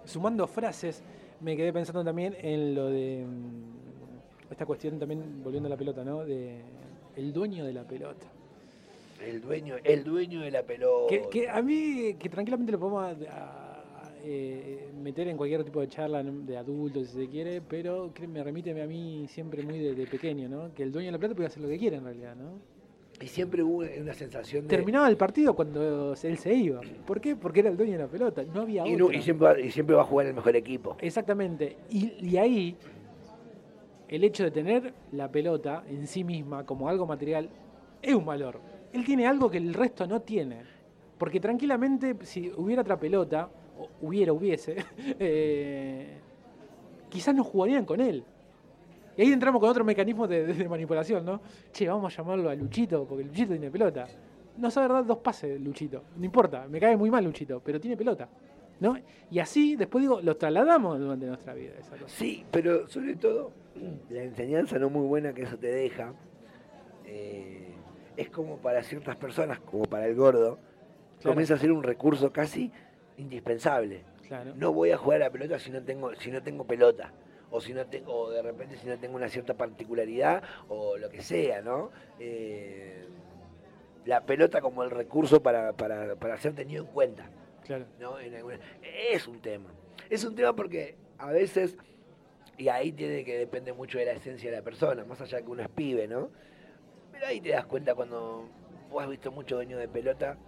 sumando frases, me quedé pensando también en lo de mm, esta cuestión también, volviendo a la pelota, ¿no? De el dueño de la pelota. El dueño, el dueño de la pelota. Que, que a mí, que tranquilamente lo podemos a- a- eh, meter en cualquier tipo de charla de adultos, si se quiere, pero me remite a mí siempre muy de, de pequeño, ¿no? Que el dueño de la pelota puede hacer lo que quiera en realidad, ¿no? Y siempre hubo una sensación de. Terminaba el partido cuando él se iba. ¿Por qué? Porque era el dueño de la pelota. No había y, no- y siempre, va- y siempre va a jugar el mejor equipo. Exactamente. Y, y ahí, el hecho de tener la pelota en sí misma como algo material es un valor. Él tiene algo que el resto no tiene. Porque tranquilamente, si hubiera otra pelota, hubiera, hubiese, (laughs) eh, quizás no jugarían con él. Y ahí entramos con otro mecanismo de, de manipulación, ¿no? Che, vamos a llamarlo a Luchito, porque Luchito tiene pelota. No sabe dar dos pases, Luchito. No importa, me cae muy mal Luchito, pero tiene pelota. ¿no? Y así, después digo, lo trasladamos durante nuestra vida. Esa cosa. Sí, pero sobre todo (clears throat) la enseñanza no muy buena que eso te deja eh, es como para ciertas personas, como para el gordo, Claro. comienza a ser un recurso casi indispensable. Claro. No voy a jugar a la pelota si no tengo, si no tengo pelota. O si no tengo, o de repente si no tengo una cierta particularidad, o lo que sea, ¿no? Eh, la pelota como el recurso para, para, para ser tenido en cuenta. Claro. ¿no? En alguna- Es un tema. Es un tema porque a veces, y ahí tiene que depende mucho de la esencia de la persona, más allá de que uno es pibe, ¿no? Pero ahí te das cuenta cuando vos has visto muchos dueños de pelota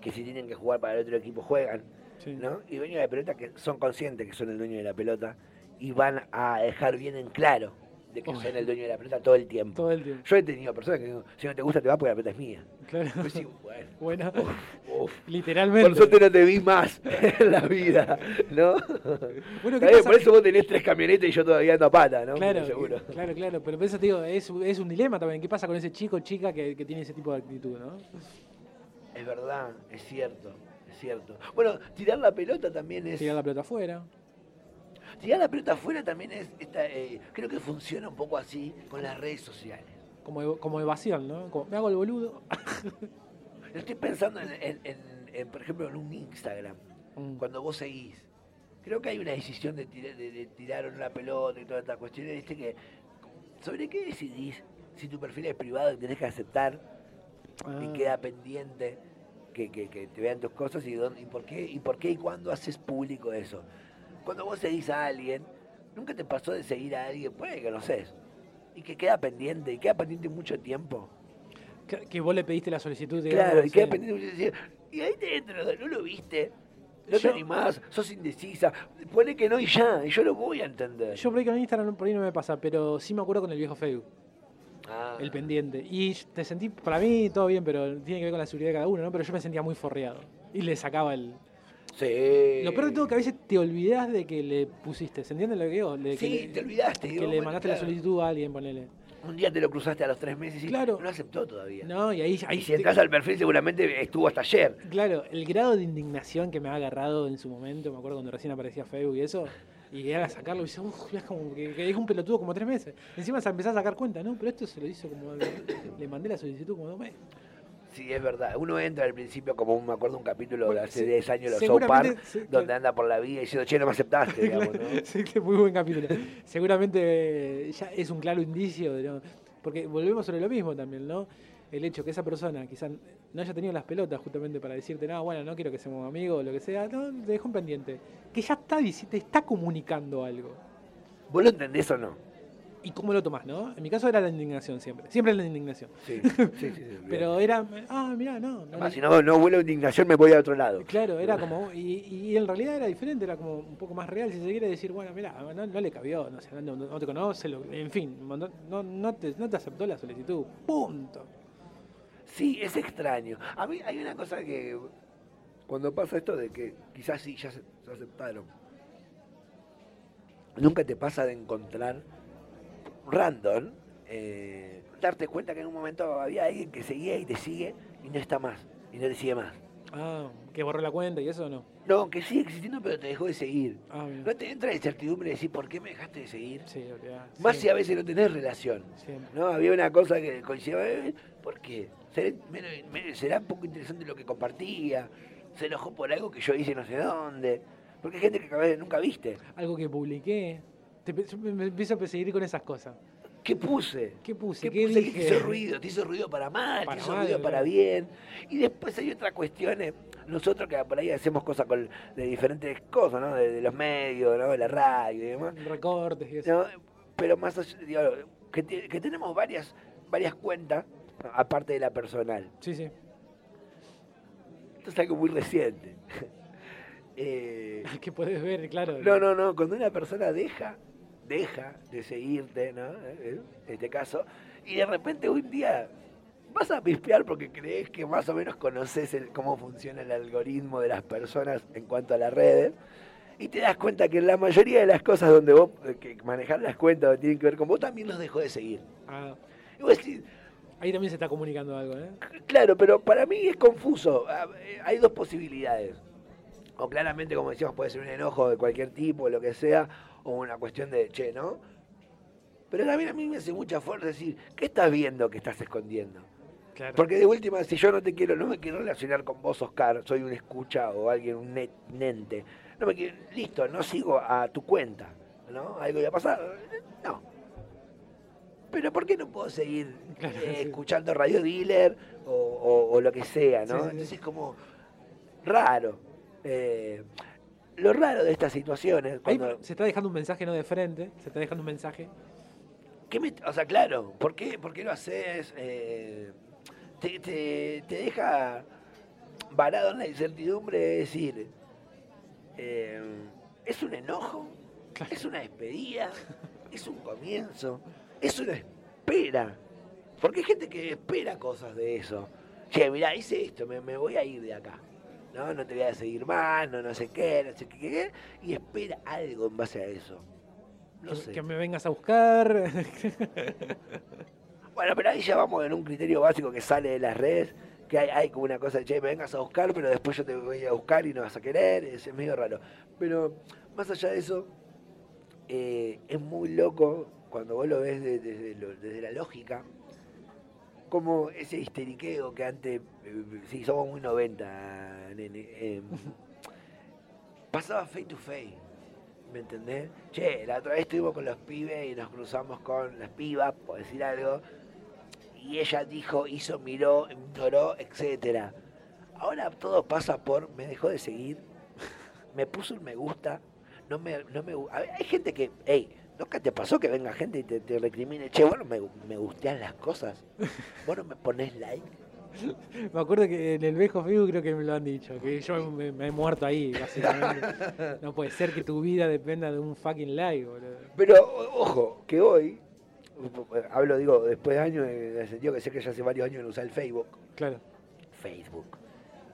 que si tienen que jugar para el otro equipo juegan, Sí. ¿no? Y dueños de pelota que son conscientes que son el dueño de la pelota y van a dejar bien en claro de que son el dueño de la pelota todo el tiempo. Todo el tiempo. Yo he tenido personas que digo, si no te gusta te va porque la pelota es mía. Claro. Pues sí, bueno. (laughs) Bueno, uf. literalmente. Por suerte no te vi más (laughs) en la vida, ¿no? Bueno, por eso vos tenés tres camionetas y yo todavía ando a pata, ¿no? Claro, Seguro. claro, claro, pero por eso te digo, es, es un dilema también. ¿Qué pasa con ese chico o chica que, que tiene ese tipo de actitud, no? Es verdad, es cierto, es cierto. Bueno, tirar la pelota también es... Tirar la pelota afuera. Tirar la pelota afuera también es... esta, eh, creo que funciona un poco así con las redes sociales. Como, ev- como evasión, ¿no? Como, me hago el boludo. (laughs) Estoy pensando en, en- en- en, por ejemplo, en un Instagram, Mm. cuando vos seguís. Creo que hay una decisión de, tira- de- de tirar una pelota y todas estas cuestiones, ¿viste? Que, ¿Sobre qué decidís? Si tu perfil es privado y tenés que aceptar y Ah, queda pendiente que, que- que te vean tus cosas y, dónde- y por qué y por qué y cuándo haces público eso. Cuando vos seguís a alguien, nunca te pasó de seguir a alguien, puede que conoces, y que queda pendiente, y queda pendiente mucho tiempo. que, que vos le pediste la solicitud. Claro, digamos, y queda sí. pendiente mucho tiempo. Y ahí te entra, no lo viste, no te animás, sos indecisa, pone que no y ya, y yo lo voy a entender. Yo por ahí con Instagram por ahí no me pasa, pero sí me acuerdo con el viejo Facebook, Ah, el pendiente. Y te sentí, para mí todo bien, pero tiene que ver con la seguridad de cada uno, ¿no? Pero yo me sentía muy forreado. Y le sacaba el... sí. Lo peor de todo es que a veces te olvidás de que le pusiste, ¿se entiende lo que digo? De Sí, te olvidaste. Que digo, le bueno, mandaste la solicitud a alguien, ponele. Un día te lo cruzaste a los tres meses y Claro. no aceptó todavía. No, y ahí... ahí y si te- entras al perfil seguramente estuvo hasta ayer. Claro, el grado de indignación que me ha agarrado en su momento, me acuerdo cuando recién aparecía Facebook y eso, y llegar a sacarlo y dice, uff, es como que, que es un pelotudo como tres meses. Encima se empezó a sacar cuenta, ¿no? Pero esto se lo hizo como. Le mandé la solicitud como dos meses. Sí, es verdad. Uno entra al principio como un, me acuerdo un capítulo Bueno, de hace sí, 10 años, los South Park, sí, donde claro. anda por la vida diciendo, che, no me aceptaste, (laughs) digamos, ¿no? Sí, que muy buen capítulo. Seguramente eh, ya es un claro indicio, de no- porque volvemos sobre lo mismo también, ¿no? El hecho que esa persona quizás no haya tenido las pelotas justamente para decirte, no, bueno, no quiero que seamos amigos o lo que sea, no, te dejó en pendiente. Que ya está, te está comunicando algo. ¿Vos lo entendés o no? ¿Y cómo lo tomás, no? En mi caso era la indignación siempre, siempre la indignación. Sí, (laughs) sí, sí. sí, Pero era, ah, mirá, no. no Además, si no, no vuelo indignación, me voy a otro lado. Claro, era como, y, y en realidad era diferente, era como un poco más real, si se quiere decir, bueno, mira, no, no le cabió, no, sé, no, no te conoce, en fin, no, no te, no te aceptó la solicitud, punto. Sí, es extraño. A mí hay una cosa que cuando pasa esto de que quizás sí, ya se, se aceptaron. Nunca te pasa de encontrar random, eh, darte cuenta que en un momento había alguien que seguía y te sigue y no está más, y no te sigue más. Ah, que borró la cuenta y eso no. No, que sigue existiendo pero te dejó de seguir. Ah. ¿No te entra la incertidumbre de decir por qué me dejaste de seguir? Sí, Más sí, si a veces no tenés relación. ¿no? Había una cosa que coincidía, ¿por qué? ¿Será, poco interesante lo que compartía? ¿Se enojó por algo que yo hice no sé dónde? Porque hay gente que nunca viste. Algo que publiqué. Te, me, empiezo a perseguir con esas cosas. ¿Qué puse? ¿Qué puse? ¿Qué, ¿Qué puse? dije? ¿Qué te hizo ruido? ¿Te hizo ruido para mal? Para ¿Te hizo mal, ruido para bien? Y después hay otras cuestiones. Nosotros que por ahí hacemos cosas con, de diferentes cosas, ¿no? De, de los medios, ¿no? De la radio y demás. Recortes y eso. ¿no? Pero más allá, digo, que, te- que tenemos varias, varias cuentas, aparte de la personal. Sí, sí. Esto es algo muy reciente. (laughs) Eh, (laughs) Que podés ver, claro. no, no, no. Cuando una persona deja, deja de seguirte, ¿no? Eh, En este caso, y de repente un día vas a pispear porque crees que más o menos conoces el- cómo funciona el algoritmo de las personas en cuanto a las redes. Y te das cuenta que la mayoría de las cosas donde vos eh, que manejar las cuentas tienen que ver con vos también los dejó de seguir. Ah, Y vos decís, ahí también se está comunicando algo, ¿eh? Claro, pero para mí es confuso. Eh, Hay dos posibilidades. O claramente, como decíamos, puede ser un enojo de cualquier tipo, lo que sea, o una cuestión de, che, ¿no? Pero también a mí me hace mucha fuerza decir, ¿qué estás viendo que estás escondiendo? Claro. Porque de última, si yo no te quiero, no me quiero relacionar con vos, Oscar, soy un escucha o alguien, un net- nente. No me quiero, listo, no sigo a tu cuenta, ¿no? Algo ya pasado. No. Pero ¿por qué no puedo seguir Claro, eh, sí. escuchando Radio Dealer o, o- o lo que sea, ¿no? sí, sí. Entonces es como raro. Eh, lo raro de estas situaciones, Ahí cuando, se está dejando un mensaje no de frente, se está dejando un mensaje. ¿Qué me- o sea, claro, ¿por qué, por qué lo haces? Eh, te, te- te deja varado en la incertidumbre de decir, ¿es un enojo? ¿Es una despedida? ¿Es un comienzo? ¿Es una espera? Porque hay gente que espera cosas de eso. Che, mirá, hice esto, me, me voy a ir de acá. No, no te voy a seguir más, no, no sé qué, no sé qué, y espera algo en base a eso. No que, sé. que me vengas a buscar. (laughs) Bueno, pero ahí ya vamos en un criterio básico que sale de las redes, que hay, hay como una cosa de, che, me vengas a buscar, pero después yo te voy a buscar y no vas a querer, es, es medio raro. Pero más allá de eso, eh, es muy loco cuando vos lo ves de- desde, lo- desde la lógica, como ese histeriqueo que antes, eh, sí, somos muy 90, nene, eh, (laughs) pasaba face to face. ¿Me entendés? Che, la otra vez estuvimos con los pibes y nos cruzamos con las pibas, por decir algo, y ella dijo, hizo, miró, ignoró, etcétera. Ahora todo pasa por, me dejó de seguir, (laughs) me puso un me gusta, no me, no me hay gente que, hey, ¿nunca te pasó que venga gente y te, te recrimine? Che, bueno, me, me gustean las cosas, vos no me ponés like. (laughs) me acuerdo que en el viejo Facebook creo que me lo han dicho, que yo me, me he muerto ahí, básicamente. (laughs) No puede ser que tu vida dependa de un fucking like, boludo. Pero ojo, que hoy, hablo, digo, después de años, en el sentido que sé que ya hace varios años no usar el Facebook, Claro. Facebook.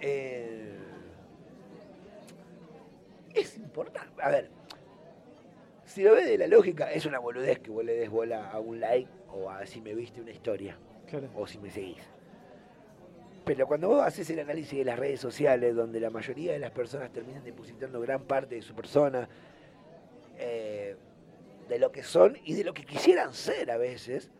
Eh, es importante. A ver, si lo ves de la lógica, es una boludez que vos le des bola a un like o a si me viste una historia Claro. o si me seguís. Pero cuando vos haces el análisis de las redes sociales, donde la mayoría de las personas terminan depositando gran parte de su persona, eh, de lo que son y de lo que quisieran ser a veces,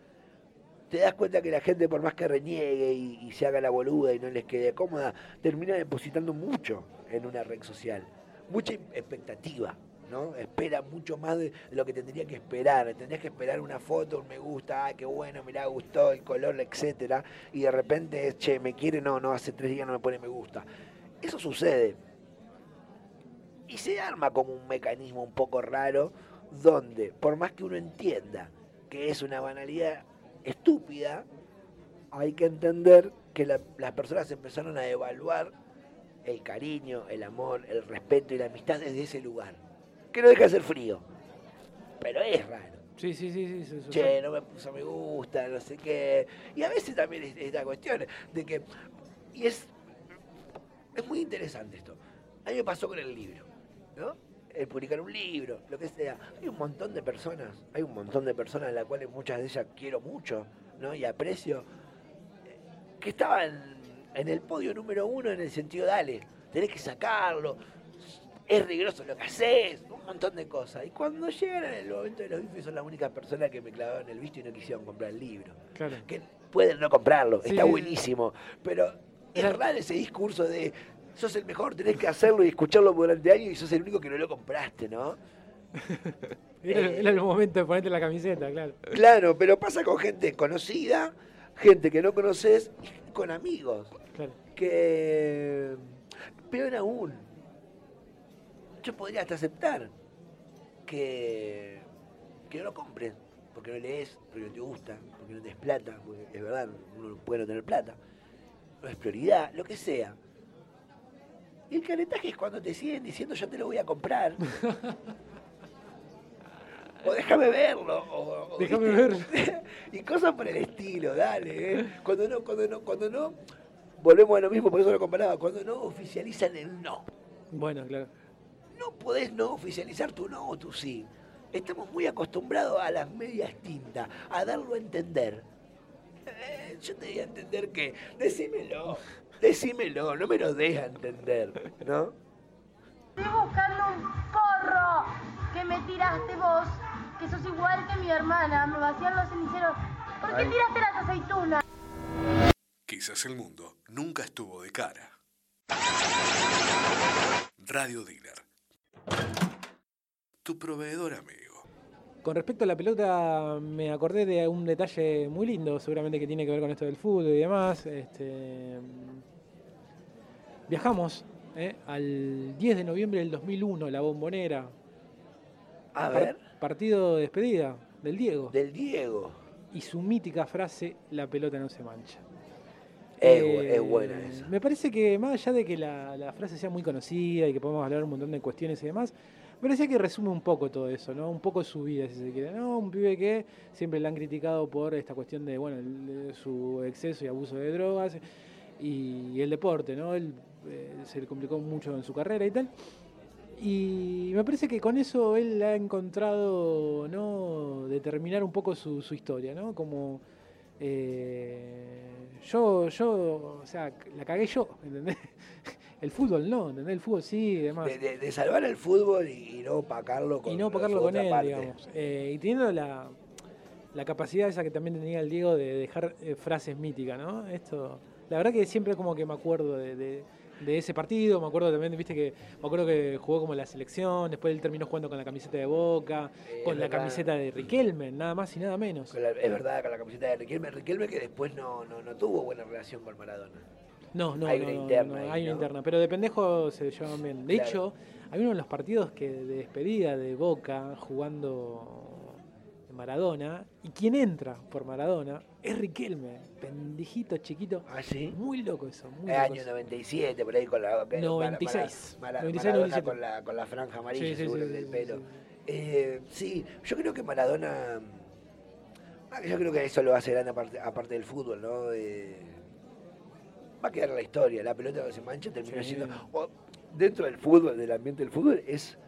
te das cuenta que la gente, por más que reniegue y, y se haga la boluda y no les quede cómoda, termina depositando mucho en una red social. Mucha expectativa, ¿no? Espera mucho más de, lo que tendría que esperar. Tendrías que esperar una foto, un me gusta, ah, qué bueno, mirá, gustó, el color, etcétera. Y de repente che, me quiere, no, no, hace tres días no me pone me gusta. Eso sucede. Y se arma como un mecanismo un poco raro donde, por más que uno entienda que es una banalidad estúpida, hay que entender que la- las personas empezaron a evaluar el cariño, el amor, el respeto y la amistad desde ese lugar. Que no deja de ser frío, pero es raro. Sí, sí, sí, sí. Che, no me puso me gusta, no sé qué. Y a veces también es esta cuestión de que. Y es. Es muy interesante esto. A mí me pasó con el libro, ¿no? El publicar un libro, lo que sea. Hay un montón de personas, hay un montón de personas a las cuales muchas de ellas quiero mucho, ¿no? Y aprecio, que estaban en el podio número uno en el sentido, dale, tenés que sacarlo, es riguroso lo que haces, un montón de cosas. Y cuando llegan en el momento de los bifes son las únicas personas que me clavaron el visto y no quisieron comprar el libro. Claro. Que pueden no comprarlo, Sí, está buenísimo, pero es raro ese discurso de sos el mejor, tenés que hacerlo y escucharlo durante años y sos el único que no lo compraste, ¿no? (laughs) Era, Eh. era el momento de ponerte la camiseta, claro. Claro, pero pasa con gente conocida, gente que no conoces y con amigos. claro. Que, peor aún, yo podría hasta aceptar que, que no lo compres, porque no lees, porque no te gusta, porque no tenés plata, porque es verdad, uno puede no tener plata, no es prioridad, lo que sea. Y el caretaje es cuando te siguen diciendo yo te lo voy a comprar. (laughs) o déjame verlo. O, o, Déjame ¿viste? (laughs) y cosas por el estilo, dale. ¿eh? Cuando no, cuando no, cuando no, volvemos a lo mismo, por eso lo comparaba, cuando no oficializan el no. Bueno, claro. No podés no oficializar tu no o tu sí. Estamos muy acostumbrados a las medias tintas, a darlo a entender. Eh, yo te di a entender que, decímelo, decímelo, no me lo des a entender, ¿no? Estoy buscando un porro que me tiraste vos, que sos igual que mi hermana, me vacían los ceniceros. ¿Por qué Ay. tiraste las aceitunas? Quizás el mundo nunca estuvo de cara. Radio Dealer. Tu proveedor amigo. Con respecto a la pelota, me acordé de un detalle muy lindo, seguramente que tiene que ver con esto del fútbol y demás. Este, viajamos eh, al 10 de noviembre del 2001, la bombonera. A Par- ver, partido de despedida del Diego. del Diego. Y su mítica frase, la pelota no se mancha. Es, Eh, es buena esa. Me parece que más allá de que la, la frase sea muy conocida y que podemos hablar un montón de cuestiones y demás, me parecía que resume un poco todo eso, ¿no? Un poco su vida, si se quiere. ¿no? Un pibe que siempre le han criticado por esta cuestión de, bueno, el- su exceso y abuso de drogas y, y el deporte, ¿no? Él eh, se le complicó mucho en su carrera y tal. Y me parece que con eso él ha encontrado, ¿no? Determinar un poco su, su historia, ¿no? Como eh, yo, yo, o sea, la cagué yo, ¿entendés? (laughs) El fútbol no, ¿entendés? El fútbol sí y demás. De, de- de salvar el fútbol y, y no opacarlo con y no opacarlo con él, parte. digamos. Eh, y teniendo la, la capacidad esa que también tenía el Diego de dejar eh, frases míticas, ¿no? Esto, la verdad que siempre como que me acuerdo de, de- de ese partido, me acuerdo también, viste que, me acuerdo que jugó como la selección, después él terminó jugando con la camiseta de Boca, Eh, con la verdad. camiseta de Riquelme, nada más y nada menos. La- es verdad, con la camiseta de Riquelme. Riquelme que después no, no, no tuvo buena relación con Maradona. No, no, Hay no, una interna no, ahí, hay una interna, pero de pendejo se llevan bien. De Claro. hecho, hay uno de los partidos que de despedida de Boca jugando Maradona, y quien entra por Maradona es Riquelme, pendejito chiquito, ¿Ah, sí? muy loco eso, muy El loco año eso. 97, por ahí con la... que- 96, Mara- Mara- 96, Maradona 97. Con la, con la franja amarilla Sí, sí, seguro sí, del pelo. sí. Eh, sí, yo creo que Maradona... ah, Yo creo que eso lo hacer grande aparte, aparte del fútbol, ¿no? Eh, va a quedar en la historia. La pelota que se mancha termina siendo... o dentro del fútbol, del ambiente del fútbol, es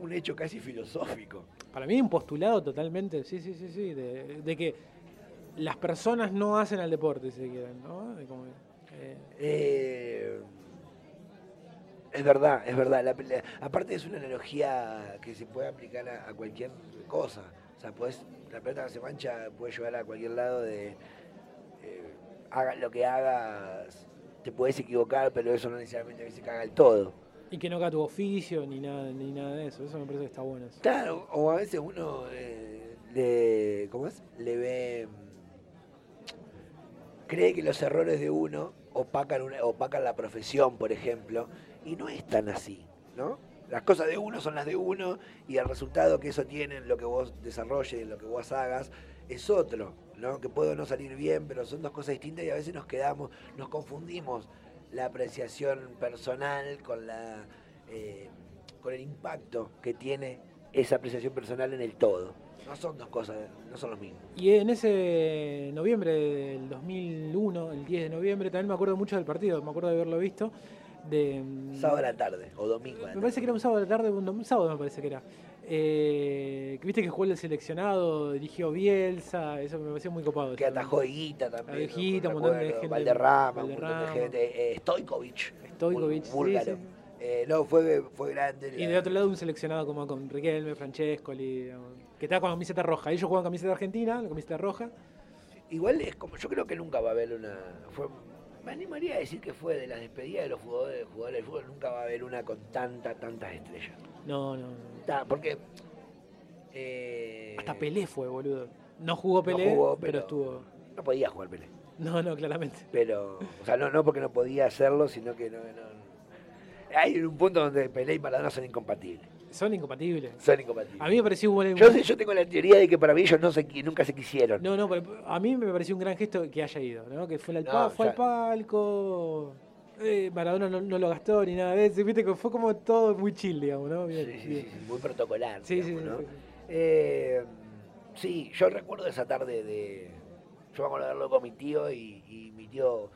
un hecho casi filosófico. Para mí un postulado totalmente, sí, sí, sí, sí, de, de que las personas no hacen al deporte, si se quieren, ¿no? Como, eh, Eh, es verdad, es verdad. La pelea- aparte es una analogía que se puede aplicar a, a cualquier cosa. O sea, podés- la pelota que se mancha puede llevar a cualquier lado de... eh, hagas lo que hagas, te puedes equivocar, pero eso no necesariamente se caga el todo. y que no haga tu oficio ni nada, ni nada de eso, eso me parece que está bueno. eso. Claro, o a veces uno eh, le, ¿cómo es? Le ve, cree que los errores de uno opacan, una- opacan la profesión, por ejemplo, y no es tan así, ¿no? Las cosas de uno son las de uno y el resultado que eso tiene en lo que vos desarrolles, en lo que vos hagas, es otro, ¿no? Que puede no salir bien, pero son dos cosas distintas y a veces nos quedamos, nos confundimos la apreciación personal con la eh, con el impacto que tiene esa apreciación personal en el todo. No son dos cosas, no son lo mismo. Y en ese noviembre del 2001, el 10 de noviembre, también me acuerdo mucho del partido, me acuerdo de haberlo visto. De, mm, Sábado a la tarde o domingo a Me tarde. parece que era un sábado de la tarde, un, sábado me parece que era. Eh, viste que jugó el seleccionado, dirigió Bielsa, eso me pareció muy copado. Que atajó Higuita también. A Higuita, no un montón de gente- Valderrama, un montón de gente. Eh, Stojkovic. Stojkovic, sí, búlgaro. sí. Eh, no, fue, fue grande. Y la- de otro lado un seleccionado como con Riquelme, Francescoli, digamos, que estaba con la camiseta roja. Ellos juegan camiseta argentina, la camiseta roja. Igual es como, yo creo que nunca va a haber una. Fue Me animaría a decir que fue de las despedidas de los jugadores, jugadores del fútbol. Nunca va a haber una con tanta, tantas estrellas. No, no. no. Ta, porque. eh, Hasta Pelé fue, boludo. No jugó no Pelé, jugó, pero... estuvo. No podía jugar Pelé. No, no, claramente. Pero. O sea, no, no porque no podía hacerlo, sino que no. no- Hay un punto donde Pelé y Maradona son incompatibles. Son incompatibles. Son incompatibles. A mí me pareció un buen... Yo, yo tengo la teoría de que para mí ellos no se, nunca se quisieron. No, no, pero a mí me pareció un gran gesto que haya ido, ¿no? Que fue, al No, fue al palco. eh, Maradona no, no lo gastó ni nada de eso. Viste que fue como todo muy chill, digamos, ¿no? Bien, Sí, sí, bien. sí, muy protocolar. Sí, sí, digamos, sí, ¿no? sí, sí. Eh, sí, yo recuerdo esa tarde de. Yo me acuerdo de verlo con mi tío y, y mi tío,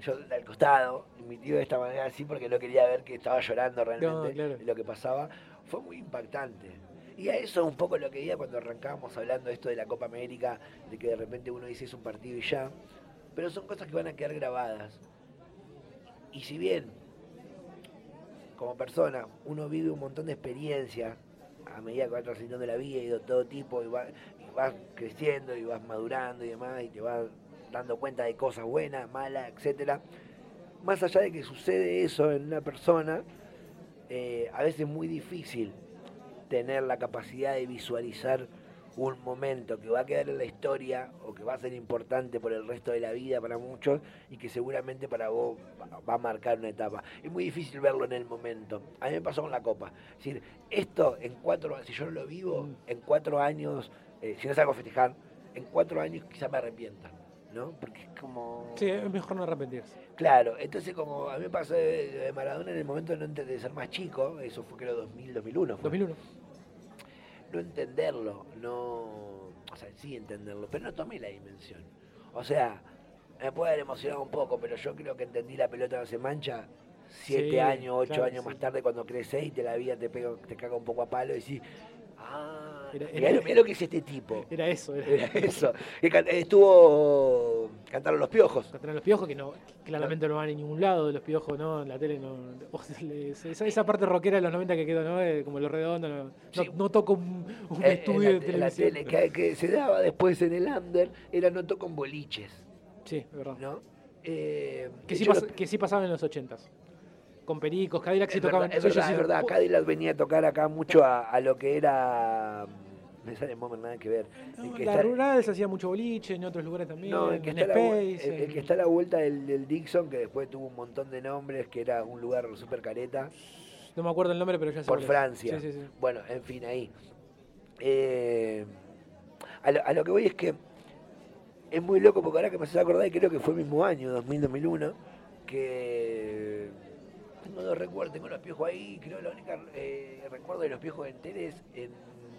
yo al costado, y mi tío de esta manera así porque no quería ver que estaba llorando realmente claro. de lo que pasaba. Fue muy impactante. Y a eso es un poco lo que iba cuando arrancábamos hablando de esto de la Copa América, de que de repente uno dice es un partido y ya. Pero son cosas que van a quedar grabadas. Y si bien como persona uno vive un montón de experiencias a medida que va transitando la vida y de todo tipo y, va- y vas creciendo y vas madurando y demás y te vas dando cuenta de cosas buenas, malas, etcétera. Más allá de que sucede eso en una persona, eh, a veces es muy difícil tener la capacidad de visualizar un momento que va a quedar en la historia o que va a ser importante por el resto de la vida para muchos y que seguramente para vos va- a marcar una etapa. Es muy difícil verlo en el momento. A mí me pasó con la Copa. Es decir, esto en cuatro si yo no lo vivo, en cuatro años, eh, si no salgo a festejar, en cuatro años quizás me arrepienta, ¿no? Porque es como... Sí, es mejor no arrepentirse. Claro, entonces como a mí me pasó de, de Maradona en el momento de no de ser más chico, eso fue creo 2000, 2001. fue. 2001. No entenderlo, no, o sea, sí entenderlo, pero no tomé la dimensión. O sea, me puede haber emocionado un poco, pero yo creo que entendí la pelota no se mancha siete Sí, años, ocho claro, años sí. más tarde cuando creces y te la vida te pega, te caga un poco a palo y decís, ah, Era- mirá, era- lo, mirá lo que es este tipo. Era eso, era. Era eso. Que can- estuvo cantaron los piojos. Contra los piojos, que no claramente no van a ningún lado de los piojos, ¿no? En la tele no. Esa, esa parte rockera de los 90 que quedó, ¿no? Eh, como lo redondo, no, no, Sí. no toca un, un Eh, en estudio la- de en la televisión. tele, que, que se daba después en el under, era noto con boliches, Sí, es verdad. ¿no? Eh, Que, sí pas- lo- que sí pasaban en los 80s. Con Pericos, Cadillac sí tocaban. es verdad, sí es verdad. Cadillac venía a tocar acá mucho a, a lo que era. Me sale Momer, nada que ver. El No, que la está- rural se hacía mucho boliche, en otros lugares también. no, el que, en está la, el- que está a la vuelta del, del Dixon, que después tuvo un montón de nombres, que era un lugar súper careta, No me acuerdo el nombre, pero ya sé por. Francia. Sí, sí, sí. Bueno, en fin, ahí. Eh, a, lo, a lo que voy es que es muy loco porque ahora que me haces acordar, y creo que fue el mismo año, 2000-2001, que tengo dos recuerdos, tengo los piojos ahí, creo que la única eh, recuerdo de los piojos enteros en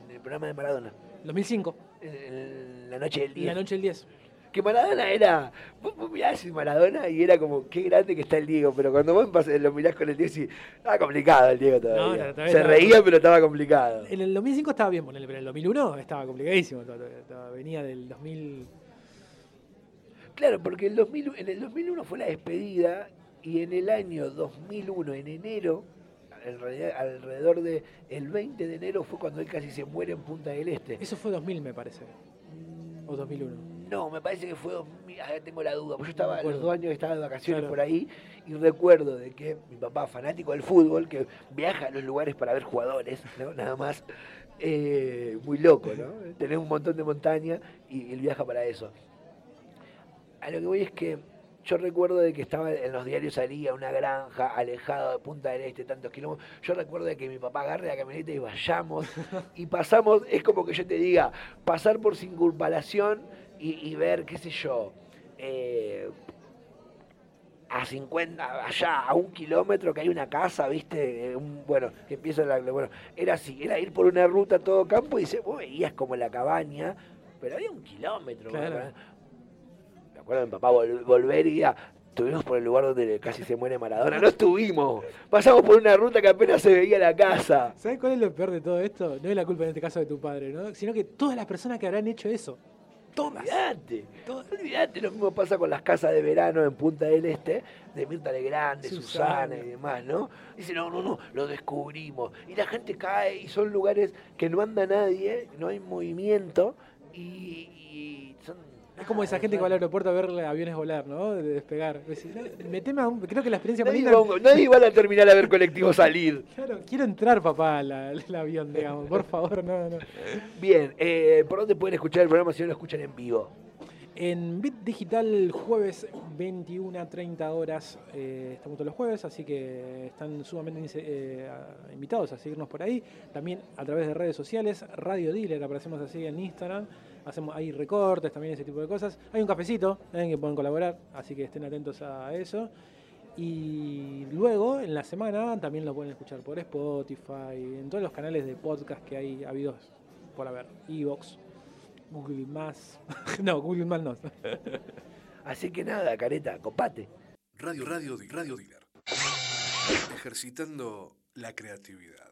el programa de Maradona, 2005, en, la noche del 10. la noche del 10. Que Maradona era, vos, vos mirás Maradona y era como, qué grande que está el Diego, pero cuando vos lo mirás con el Diego, sí, estaba complicado el Diego todavía. No, Se reía, pero estaba complicado. En el 2005 estaba bien ponerle, pero en el 2001 estaba complicadísimo. Venía del 2000. Claro, porque el 2000, en el 2001 fue la despedida y en el año 2001, en enero, alrededor del el 20 de enero fue cuando él casi se muere en Punta del Este. Eso fue 2000, me parece. O 2001. No, me parece que fue 2000, ah, tengo la duda, porque yo estaba los dos años estaba de vacaciones Claro. por ahí y recuerdo de que mi papá, fanático del fútbol, que viaja a los lugares para ver jugadores, ¿no? (laughs) nada más, eh, muy loco, ¿no? Tenés un montón de montaña y él viaja para eso. A lo que voy es que yo recuerdo de que estaba en los diarios salía una granja alejado de Punta del Este, tantos kilómetros. Yo recuerdo de que mi papá agarre la camioneta y vayamos (laughs) y pasamos, es como que yo te diga, pasar por circunvalación y, y ver, qué sé yo, eh, a 50, allá, a un kilómetro que hay una casa, viste, Eh, un- bueno, que empieza la, bueno, era así, era ir por una ruta todo campo y se, vos veías como la cabaña, pero había un kilómetro. Claro. Acuerdo mi papá vol- volver y ya, estuvimos por el lugar donde casi se muere Maradona, no estuvimos, pasamos por una ruta que apenas se veía la casa. ¿Sabes cuál es lo peor de todo esto? No es la culpa en este caso de tu padre, ¿no? Sino que todas las personas que habrán hecho eso. Todas. Olvídate, olvídate, lo mismo pasa con las casas de verano en Punta del Este, de Mirta Legrand, de Susana, Susana. y demás, ¿no? Dice, no, no, no, lo descubrimos. Y la gente cae y son lugares que no anda nadie, no hay movimiento y, y son Es como esa gente que va al aeropuerto a ver aviones volar, ¿no? De despegar. Decís, "No, Meteme a un... Creo que la experiencia Nadie linda... va, nadie va a la terminal a ver colectivo salir. (laughs) Claro, quiero entrar, papá, al avión, digamos. Por favor, no, no. Bien, eh, ¿por dónde pueden escuchar el programa si no lo escuchan en vivo? En Bit Digital, jueves 21 a 30 horas, eh, estamos todos los jueves, así que están sumamente eh, invitados a seguirnos por ahí. También a través de redes sociales, Radio Dealer, aparecemos así en Instagram. Hacemos ahí recortes, también ese tipo de cosas. Hay un cafecito en que pueden colaborar, así que estén atentos a eso. Y luego, en la semana, también lo pueden escuchar por Spotify, en todos los canales de podcast que hay habidos por haber. Evox, Google Más. (laughs) no, Google Más no. (laughs) Así que nada, careta, copate. Radio, radio, di- radio dealer. Ejercitando la creatividad.